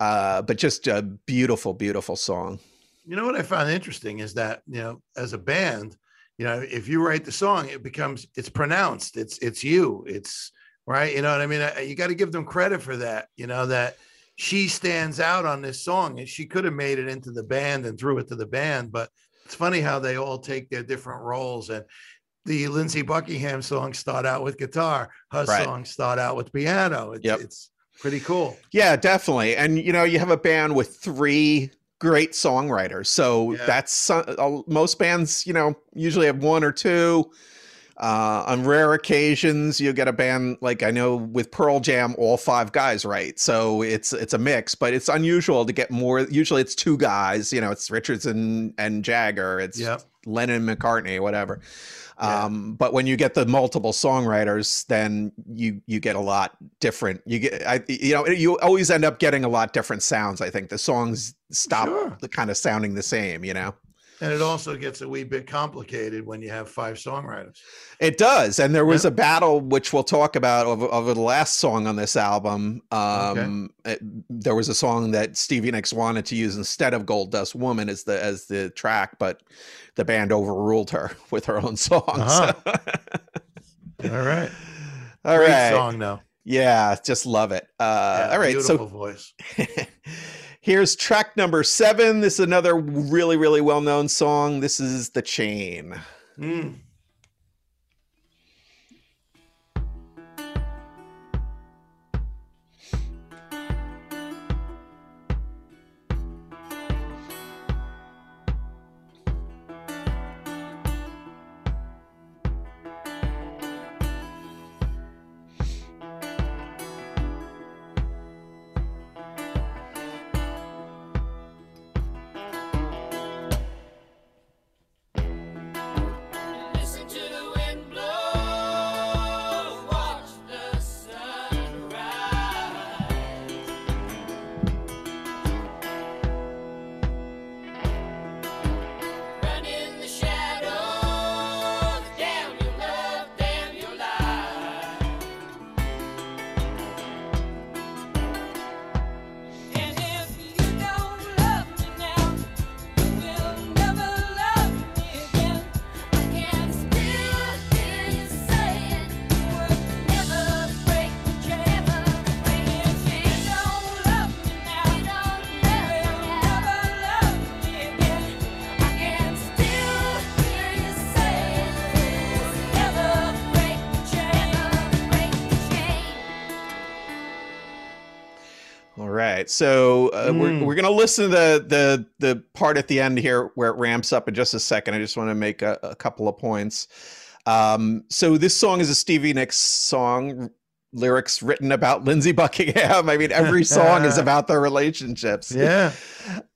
uh, but just a beautiful, beautiful song. You know what I found interesting is that you know, as a band, you know, if you write the song, it becomes it's pronounced. It's it's you. It's right. You know what I mean? I- You got to give them credit for that. You know that she stands out on this song, and she could have made it into the band and threw it to the band. But it's funny how they all take their different roles. And the Lindsey Buckingham songs start out with guitar. Her Right. songs start out with piano. It's, Yep. it's pretty cool. Yeah, definitely. And you know, you have a band with three great songwriters. So Yeah. that's uh, most bands, you know, usually have one or two. Uh, on rare occasions, you get a band like I know with Pearl Jam, all five guys write. So it's it's a mix, but it's unusual to get more. Usually, it's two guys. You know, it's Richards and and Jagger. It's Yep. Lennon, McCartney, whatever. Yeah. Um, but when you get the multiple songwriters, then you you get a lot different. You get, I, you know, you always end up getting a lot different sounds. I think the songs stop Sure. the kind of sounding the same. You know, And it also gets a wee bit complicated when you have five songwriters. it does. And there was Yeah. a battle which we'll talk about over, over the last song on this album. Um, it- there was a song that Stevie Nicks wanted to use instead of "Gold Dust Woman" as the as the track, but the band overruled her with her own song. Uh-huh. all right. All Great right. song though. Yeah, just love it. Uh, Yeah, all right, Beautiful so voice. here's track number seven. This is another really, really well known song. This is The Chain. Mm. Right, so uh, we're Mm. we're gonna listen to the the the part at the end here where it ramps up in just a second. I just want to make a, a couple of points. Um, so this song is a Stevie Nicks song. Lyrics written about Lindsey Buckingham. I mean, every song is about their relationships. Yeah.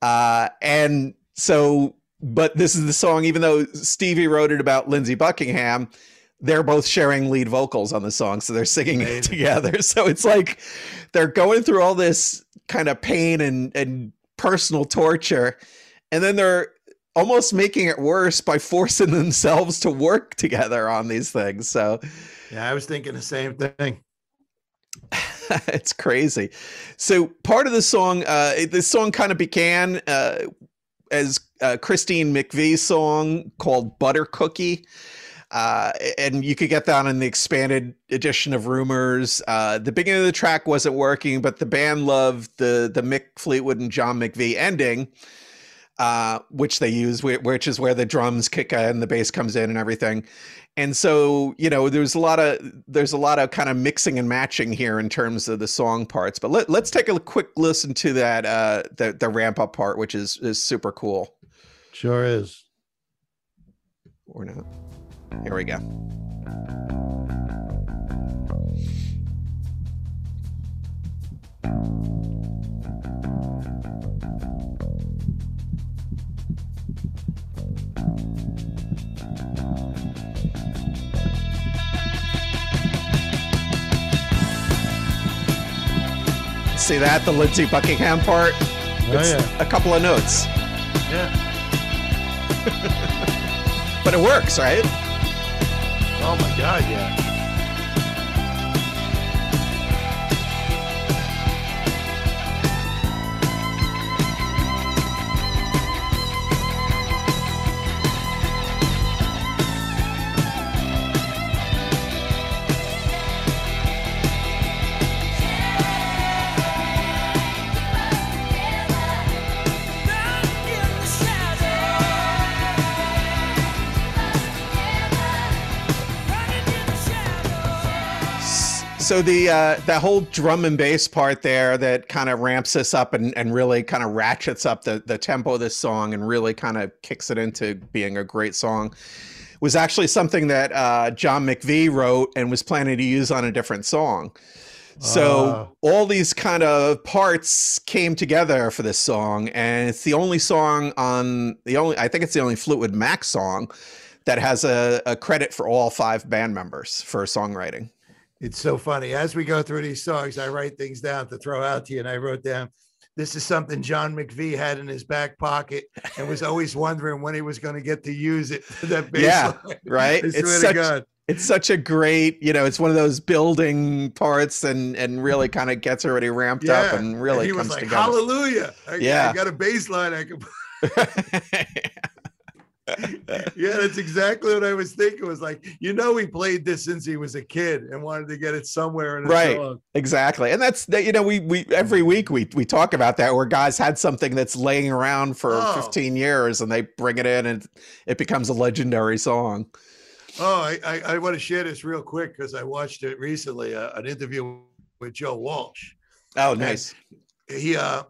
Uh, and so, but this is the song, even though Stevie wrote it about Lindsey Buckingham, they're both sharing lead vocals on the song. So they're singing it together. So it's like they're going through all this kind of pain and, and personal torture. And then they're almost making it worse by forcing themselves to work together on these things. So Yeah. I was thinking the same thing. it's crazy. So part of the song, uh, this song kind of began uh, as uh, Christine McVie's song called Butter Cookie. Uh, and you could get that on the expanded edition of Rumours. Uh, the beginning of the track wasn't working, but the band loved the the Mick Fleetwood and John McVie ending, uh, which they use, which is where the drums kick in and the bass comes in and everything. And so, you know, there's a lot of there's a lot of kind of mixing and matching here in terms of the song parts. But let, let's take a quick listen to that uh, the the ramp up part, which is is super cool. Sure is. Or not. Here we go. See that? The Lindsey Buckingham part? Oh, It's yeah. a couple of notes. Yeah. But it works, right? Oh my God, yeah. So the uh, that whole drum and bass part there that kind of ramps us up and, and really kind of ratchets up the, the tempo of this song and really kind of kicks it into being a great song was actually something that uh, John McVie wrote and was planning to use on a different song. So all these kind of parts came together for this song, and it's the only song on the only I think it's the only Fleetwood Mac song that has a, a credit for all five band members for songwriting. It's so funny. As we go through these songs, I write things down to throw out to you. And I wrote down, this is something John McVie had in his back pocket and was always wondering when he was going to get to use it. that bass Yeah, line. right? It's such- It's such a great, you know, it's one of those building parts and and really mm-hmm. kind of gets already ramped up and really he comes was like, together. Hallelujah. I, Yeah. I got a bass line I could yeah, that's exactly what I was thinking. Was like, you know, he played this since he was a kid and wanted to get it somewhere in Right. song. Exactly. And that's that you know we we every week we we talk about that where guys had something that's laying around for Oh. 15 years and they bring it in and it becomes a legendary song. Oh, I, I, I want to share this real quick because I watched it recently, uh, an interview with Joe Walsh. Oh, nice. He uh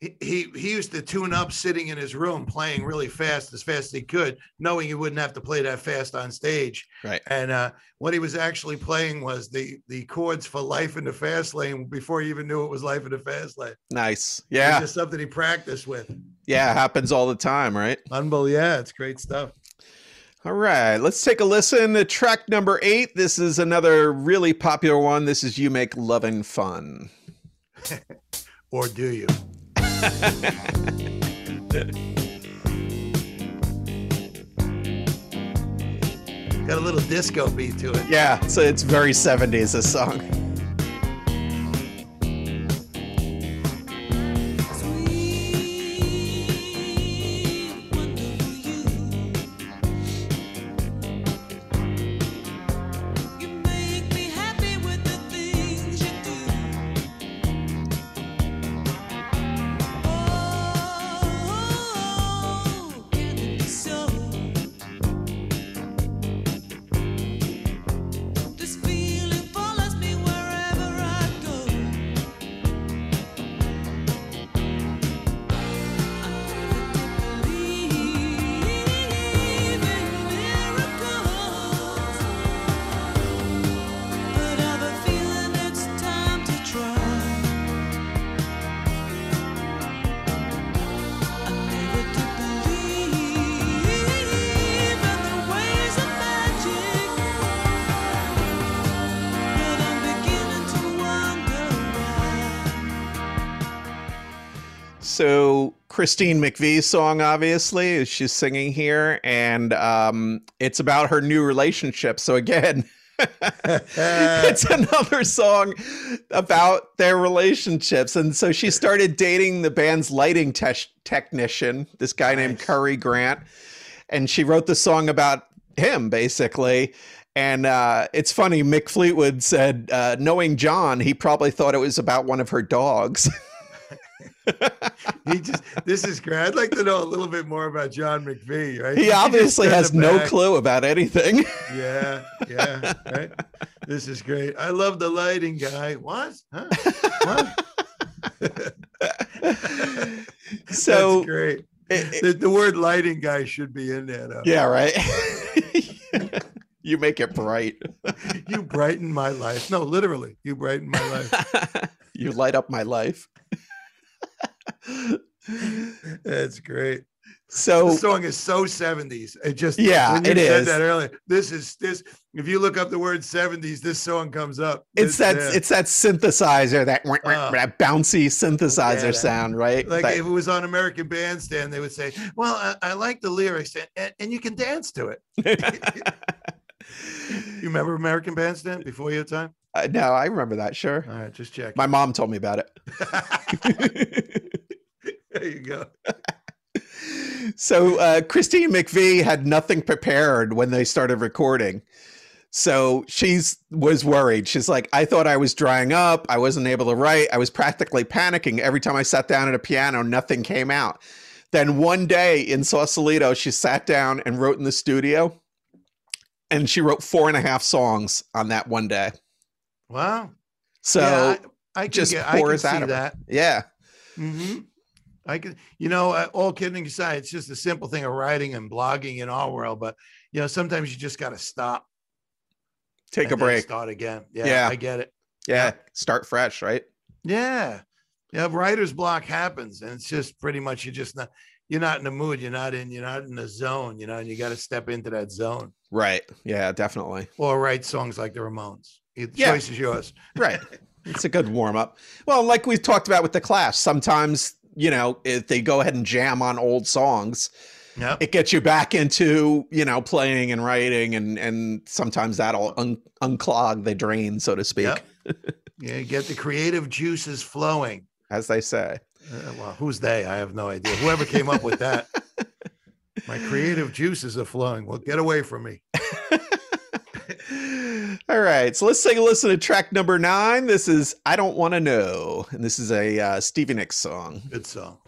he, he used to tune up sitting in his room playing really fast as fast as he could, knowing he wouldn't have to play that fast on stage. Right. And uh, what he was actually playing was the the chords for Life in the Fast Lane before he even knew it was Life in the Fast Lane. Nice. Yeah. just something he practiced with. Yeah, happens all the time, right? Unbelievable. Yeah, it's great stuff. All right, let's take a listen to track number 8. This is another really popular one. This is You Make Lovin' Fun. Or do you? Got a little disco beat to it. Yeah, so it's very 70s this song. So Christine McVie's song, obviously, is she's singing here, and um, it's about her new relationship. So again, it's another song about their relationships, and so she started dating the band's lighting tech technician, this guy named Curry Grant, and she wrote the song about him, basically. And uh, it's funny, Mick Fleetwood said, uh, knowing John, he probably thought it was about one of her dogs. he just this is great. I'd like to know a little bit more about John McVie, right? He just obviously has no back. clue about anything. Yeah, yeah, right. This is great. I love the lighting guy. What? Huh? What? so, That's great. it- it- The, the word lighting guy should be in there though. yeah, right. you make it bright. You brighten my life. No, literally, you brighten my life. you light up my life. That's great. So the song is so 70s. It just Yeah, when you it said is. that earlier. This is this. If you look up the word 70s, this song comes up. it's that yeah. it's that synthesizer, that Oh. that bouncy synthesizer that- sound, right? like if it was on American Bandstand, they would say, "Well, I, I like the lyrics, and, and, and you can dance to it." You remember American Bandstand before your time? Uh, no, I remember that. Sure, All right, just check. my mom told me about it. there you go. so uh, Christine McVie had nothing prepared when they started recording. So she's was worried. She's like, I thought I was drying up. I wasn't able to write. I was practically panicking every time I sat down at a piano. Nothing came out. Then one day in Sausalito, she sat down and wrote in the studio, and she wrote four and a half songs on that one day. Wow. So yeah, I, I just get, I can pours see out of that. yeah, hmm I can, you know, uh, all kidding aside, it's just a simple thing of writing and blogging in our world. But you know, sometimes you just got to stop, take a break. start again. Yeah, Yeah. I get it. Yeah, start fresh, right? Yeah, yeah. Writer's block happens, and it's just pretty much you just not. You're not in the mood. You're not in. You're not in the zone. You know, and you got to step into that zone Right. Yeah, definitely. or write songs like the Ramones. The Yeah. choice is yours. Right. it's a good warm up. Well, like we've talked about with the Clash, sometimes, you know, if they go ahead and jam on old songs, Yeah. it gets you back into, you know, playing and writing and and sometimes that'll un- unclog the drain, so to speak, Yep. Yeah. Get the creative juices flowing. as they say. Uh, well, who's they? I have no idea. Whoever came up with that. My creative juices are flowing. Well, get away from me. All right, so let's take a listen to track number nine. This is "I Don't Want to Know," and this is a uh, Stevie Nicks song. Good song.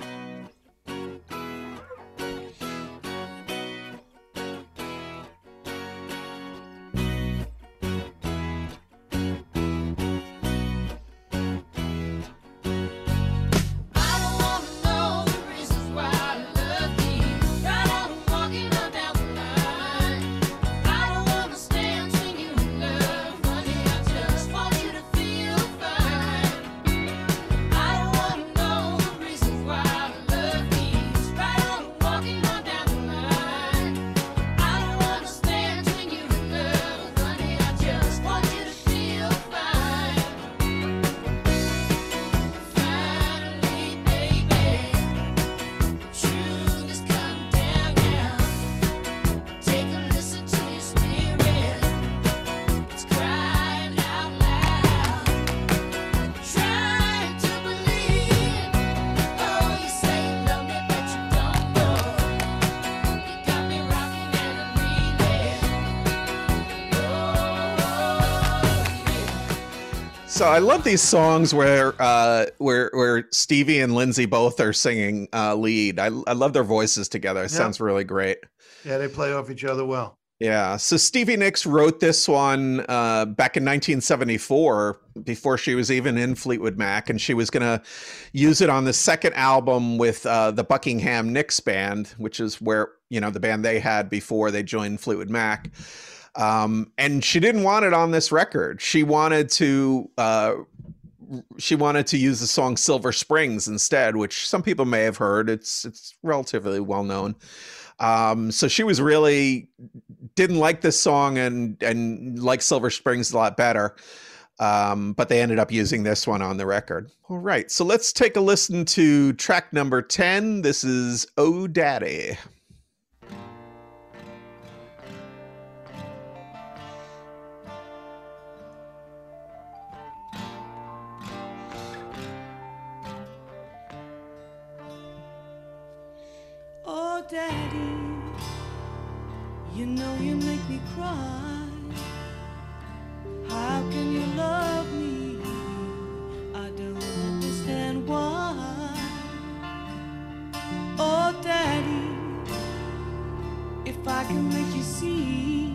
I love these songs where uh, where where Stevie and Lindsey both are singing uh, lead. I I love their voices together. It Yeah. sounds really great. Yeah, they play off each other well. Yeah. So Stevie Nicks wrote this one uh, back in 1974, before she was even in Fleetwood Mac, and she was going to use it on the second album with uh, the Buckingham Nicks Band, which is where you know the band they had before they joined Fleetwood Mac. Um, and she didn't want it on this record. She wanted to. Uh, she wanted to use the song Silver Springs instead, which some people may have heard. It's it's relatively well known. Um, so she was really didn't like this song and and liked Silver Springs a lot better. Um, but they ended up using this one on the record. All right, so let's take a listen to track number 10. This is Oh Daddy. Daddy, you know you make me cry. How can you love me? I don't understand why. Oh, Daddy, if I can make you see,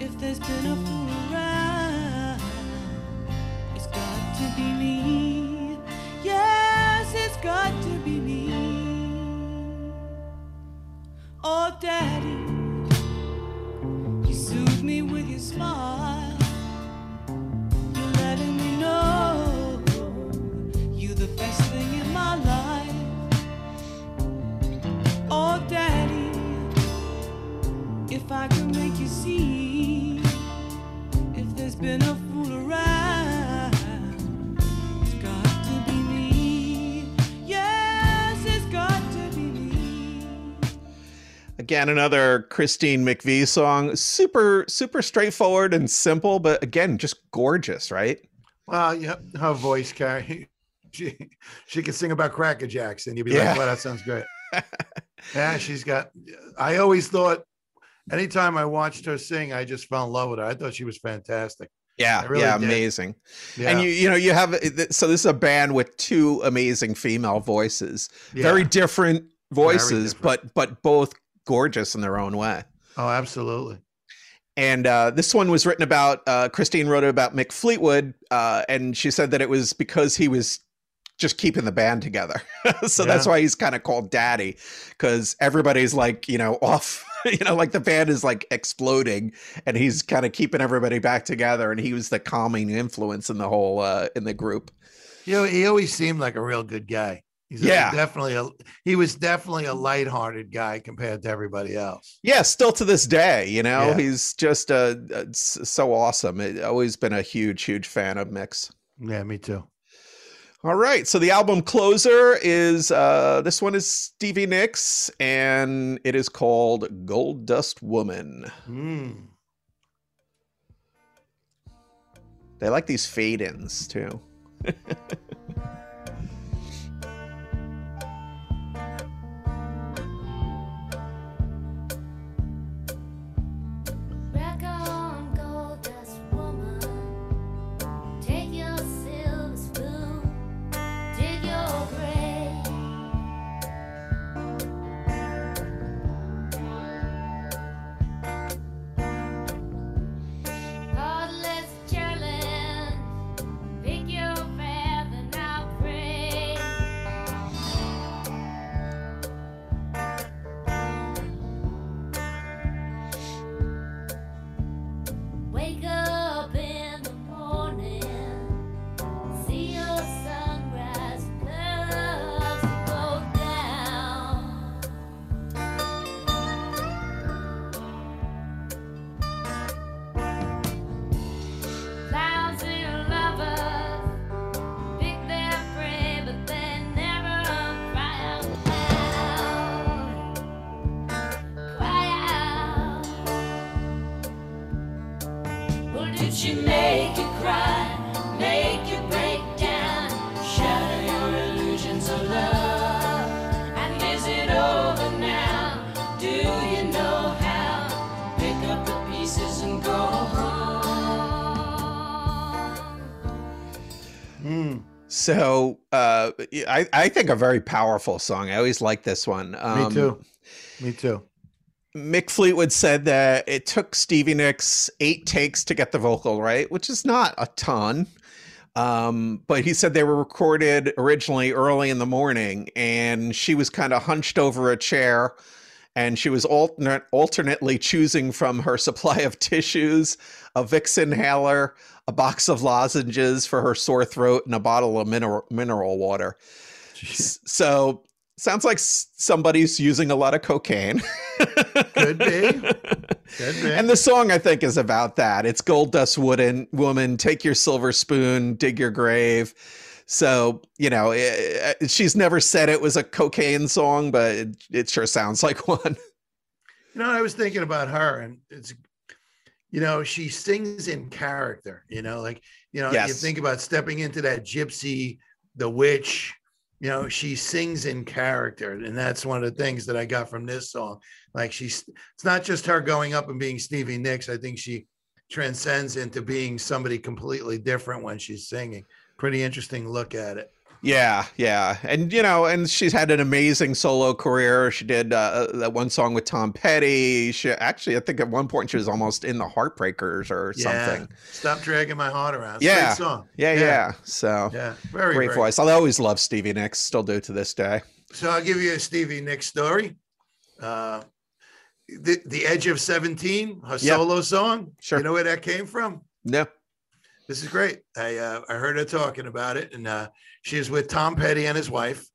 if there's been a fool around, it's got to be me. Yes, it's got to Oh, Daddy, you soothe me with your smile. You're letting me know you're the best thing in my life. Oh, Daddy, if I could make you see if there's been a fool around. Again, another Christine McVie song. Super, super straightforward and simple, but again, just gorgeous, right? Well, yeah, her voice carry. She she can sing about Cracker Jacks, and you'd be Yeah. like, "Well, that sounds great." yeah, she's got. I always thought, anytime I watched her sing, I just fell in love with her. I thought she was fantastic. Yeah, really yeah, did. amazing. Yeah, And you, you know, you have uh, so this is a band with two amazing female voices, yeah. very different voices, different. but but both gorgeous in their own way. Oh, absolutely. And uh, this one was written about. Uh, Christine wrote it about Mick Fleetwood, uh, and she said that it was because he was just keeping the band together. so that's why he's kind of called Daddy, because everybody's like, you know, off. You know, like the band is like exploding, and he's kind of keeping everybody back together. And he was the calming influence in the whole uh, in the group. You know, he always seemed like a real good guy. He's Yeah. definitely a. He was definitely a lighthearted guy compared to everybody else. Yeah, still to this day, you know, Yeah. he's just uh, uh, so awesome. It, always been a huge, huge fan of Mick's. Yeah, me too. All right, so the album closer is uh, this one is Stevie Nicks, and it is called Gold Dust Woman. Mm. They like these fade ins too. So uh, I, I think a very powerful song. I always like this one. Me Um, too. Me too. Mick Fleetwood said that it took Stevie Nicks eight takes to get the vocal right, which is not a ton. Um, but he said they were recorded originally early in the morning, and she was kind of hunched over a chair, and she was alternate, alternately choosing from her supply of tissues, a Vicks inhaler, a box of lozenges for her sore throat, and a bottle of mineral mineral water. S- So sounds like somebody's using a lot of cocaine. Could be. Could be. And the song I think is about that. It's Gold Dust Wooden Woman, take your silver spoon, dig your grave. So, you know, eh, eh, she's never said it was a cocaine song, but it, it sure sounds like one. You know, I was thinking about her, and it's, you know, she sings in character. You know, like you know, you think about stepping into that gypsy, the witch. You know, she sings in character, and that's one of the things that I got from this song. Like she's, it's not just her going up and being Stevie Nicks. I think she transcends into being somebody completely different when she's singing. Pretty interesting look at it. Yeah, yeah. And, you know, and she's had an amazing solo career. She did uh, that one song with Tom Petty. She actually, I think at one point she was almost in the Heartbreakers or something. Stop dragging my heart around. Yeah. great song. Yeah, yeah. So yeah. Very great very voice. I always love Stevie Nicks, still do to this day. So I'll give you a Stevie Nicks story. Uh, the, the Edge of 17, her Yeah. solo song. Sure. You know where that came from? No. This is great. I uh, I heard her talking about it, and uh, she was with Tom Petty and his wife,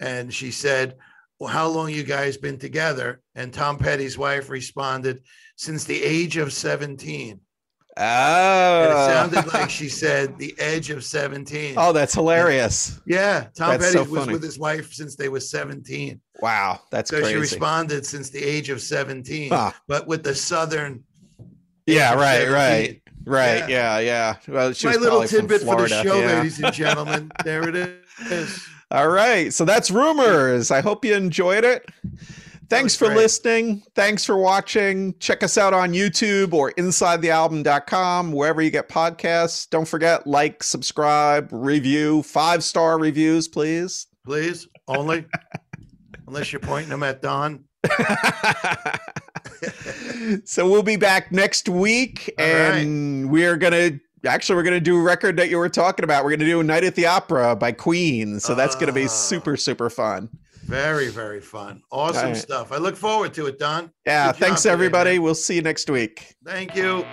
and she said, "Well, how long you guys been together?" And Tom Petty's wife responded, "Since the age of 17." Oh. And it sounded like she said, "The edge of 17." Oh, that's hilarious. Yeah, Tom That's Petty so was with his wife since they were 17. Wow, that's So she responded since the age of 17, Huh. but with the southern. Yeah, right, 17. right, right. Yeah. Yeah, yeah. Well, My little tidbit for the show, yeah. ladies and gentlemen. There it is. All right. So that's Rumours. I hope you enjoyed it. Thanks for great. listening. Thanks for watching. Check us out on YouTube or insidethealbum.com, wherever you get podcasts. Don't forget, like, subscribe, review, five star reviews, please. Please, only. Unless you're pointing them at Don. so we'll be back next week All right. and we're going to. Actually, we're going to do a record that you were talking about. We're going to do Night at the Opera by Queen. So that's going to be Ah. super, super fun. Very, very fun. Awesome right. stuff. I look forward to it, Don. Yeah. Good thanks, everybody. man. We'll see you next week. Thank you.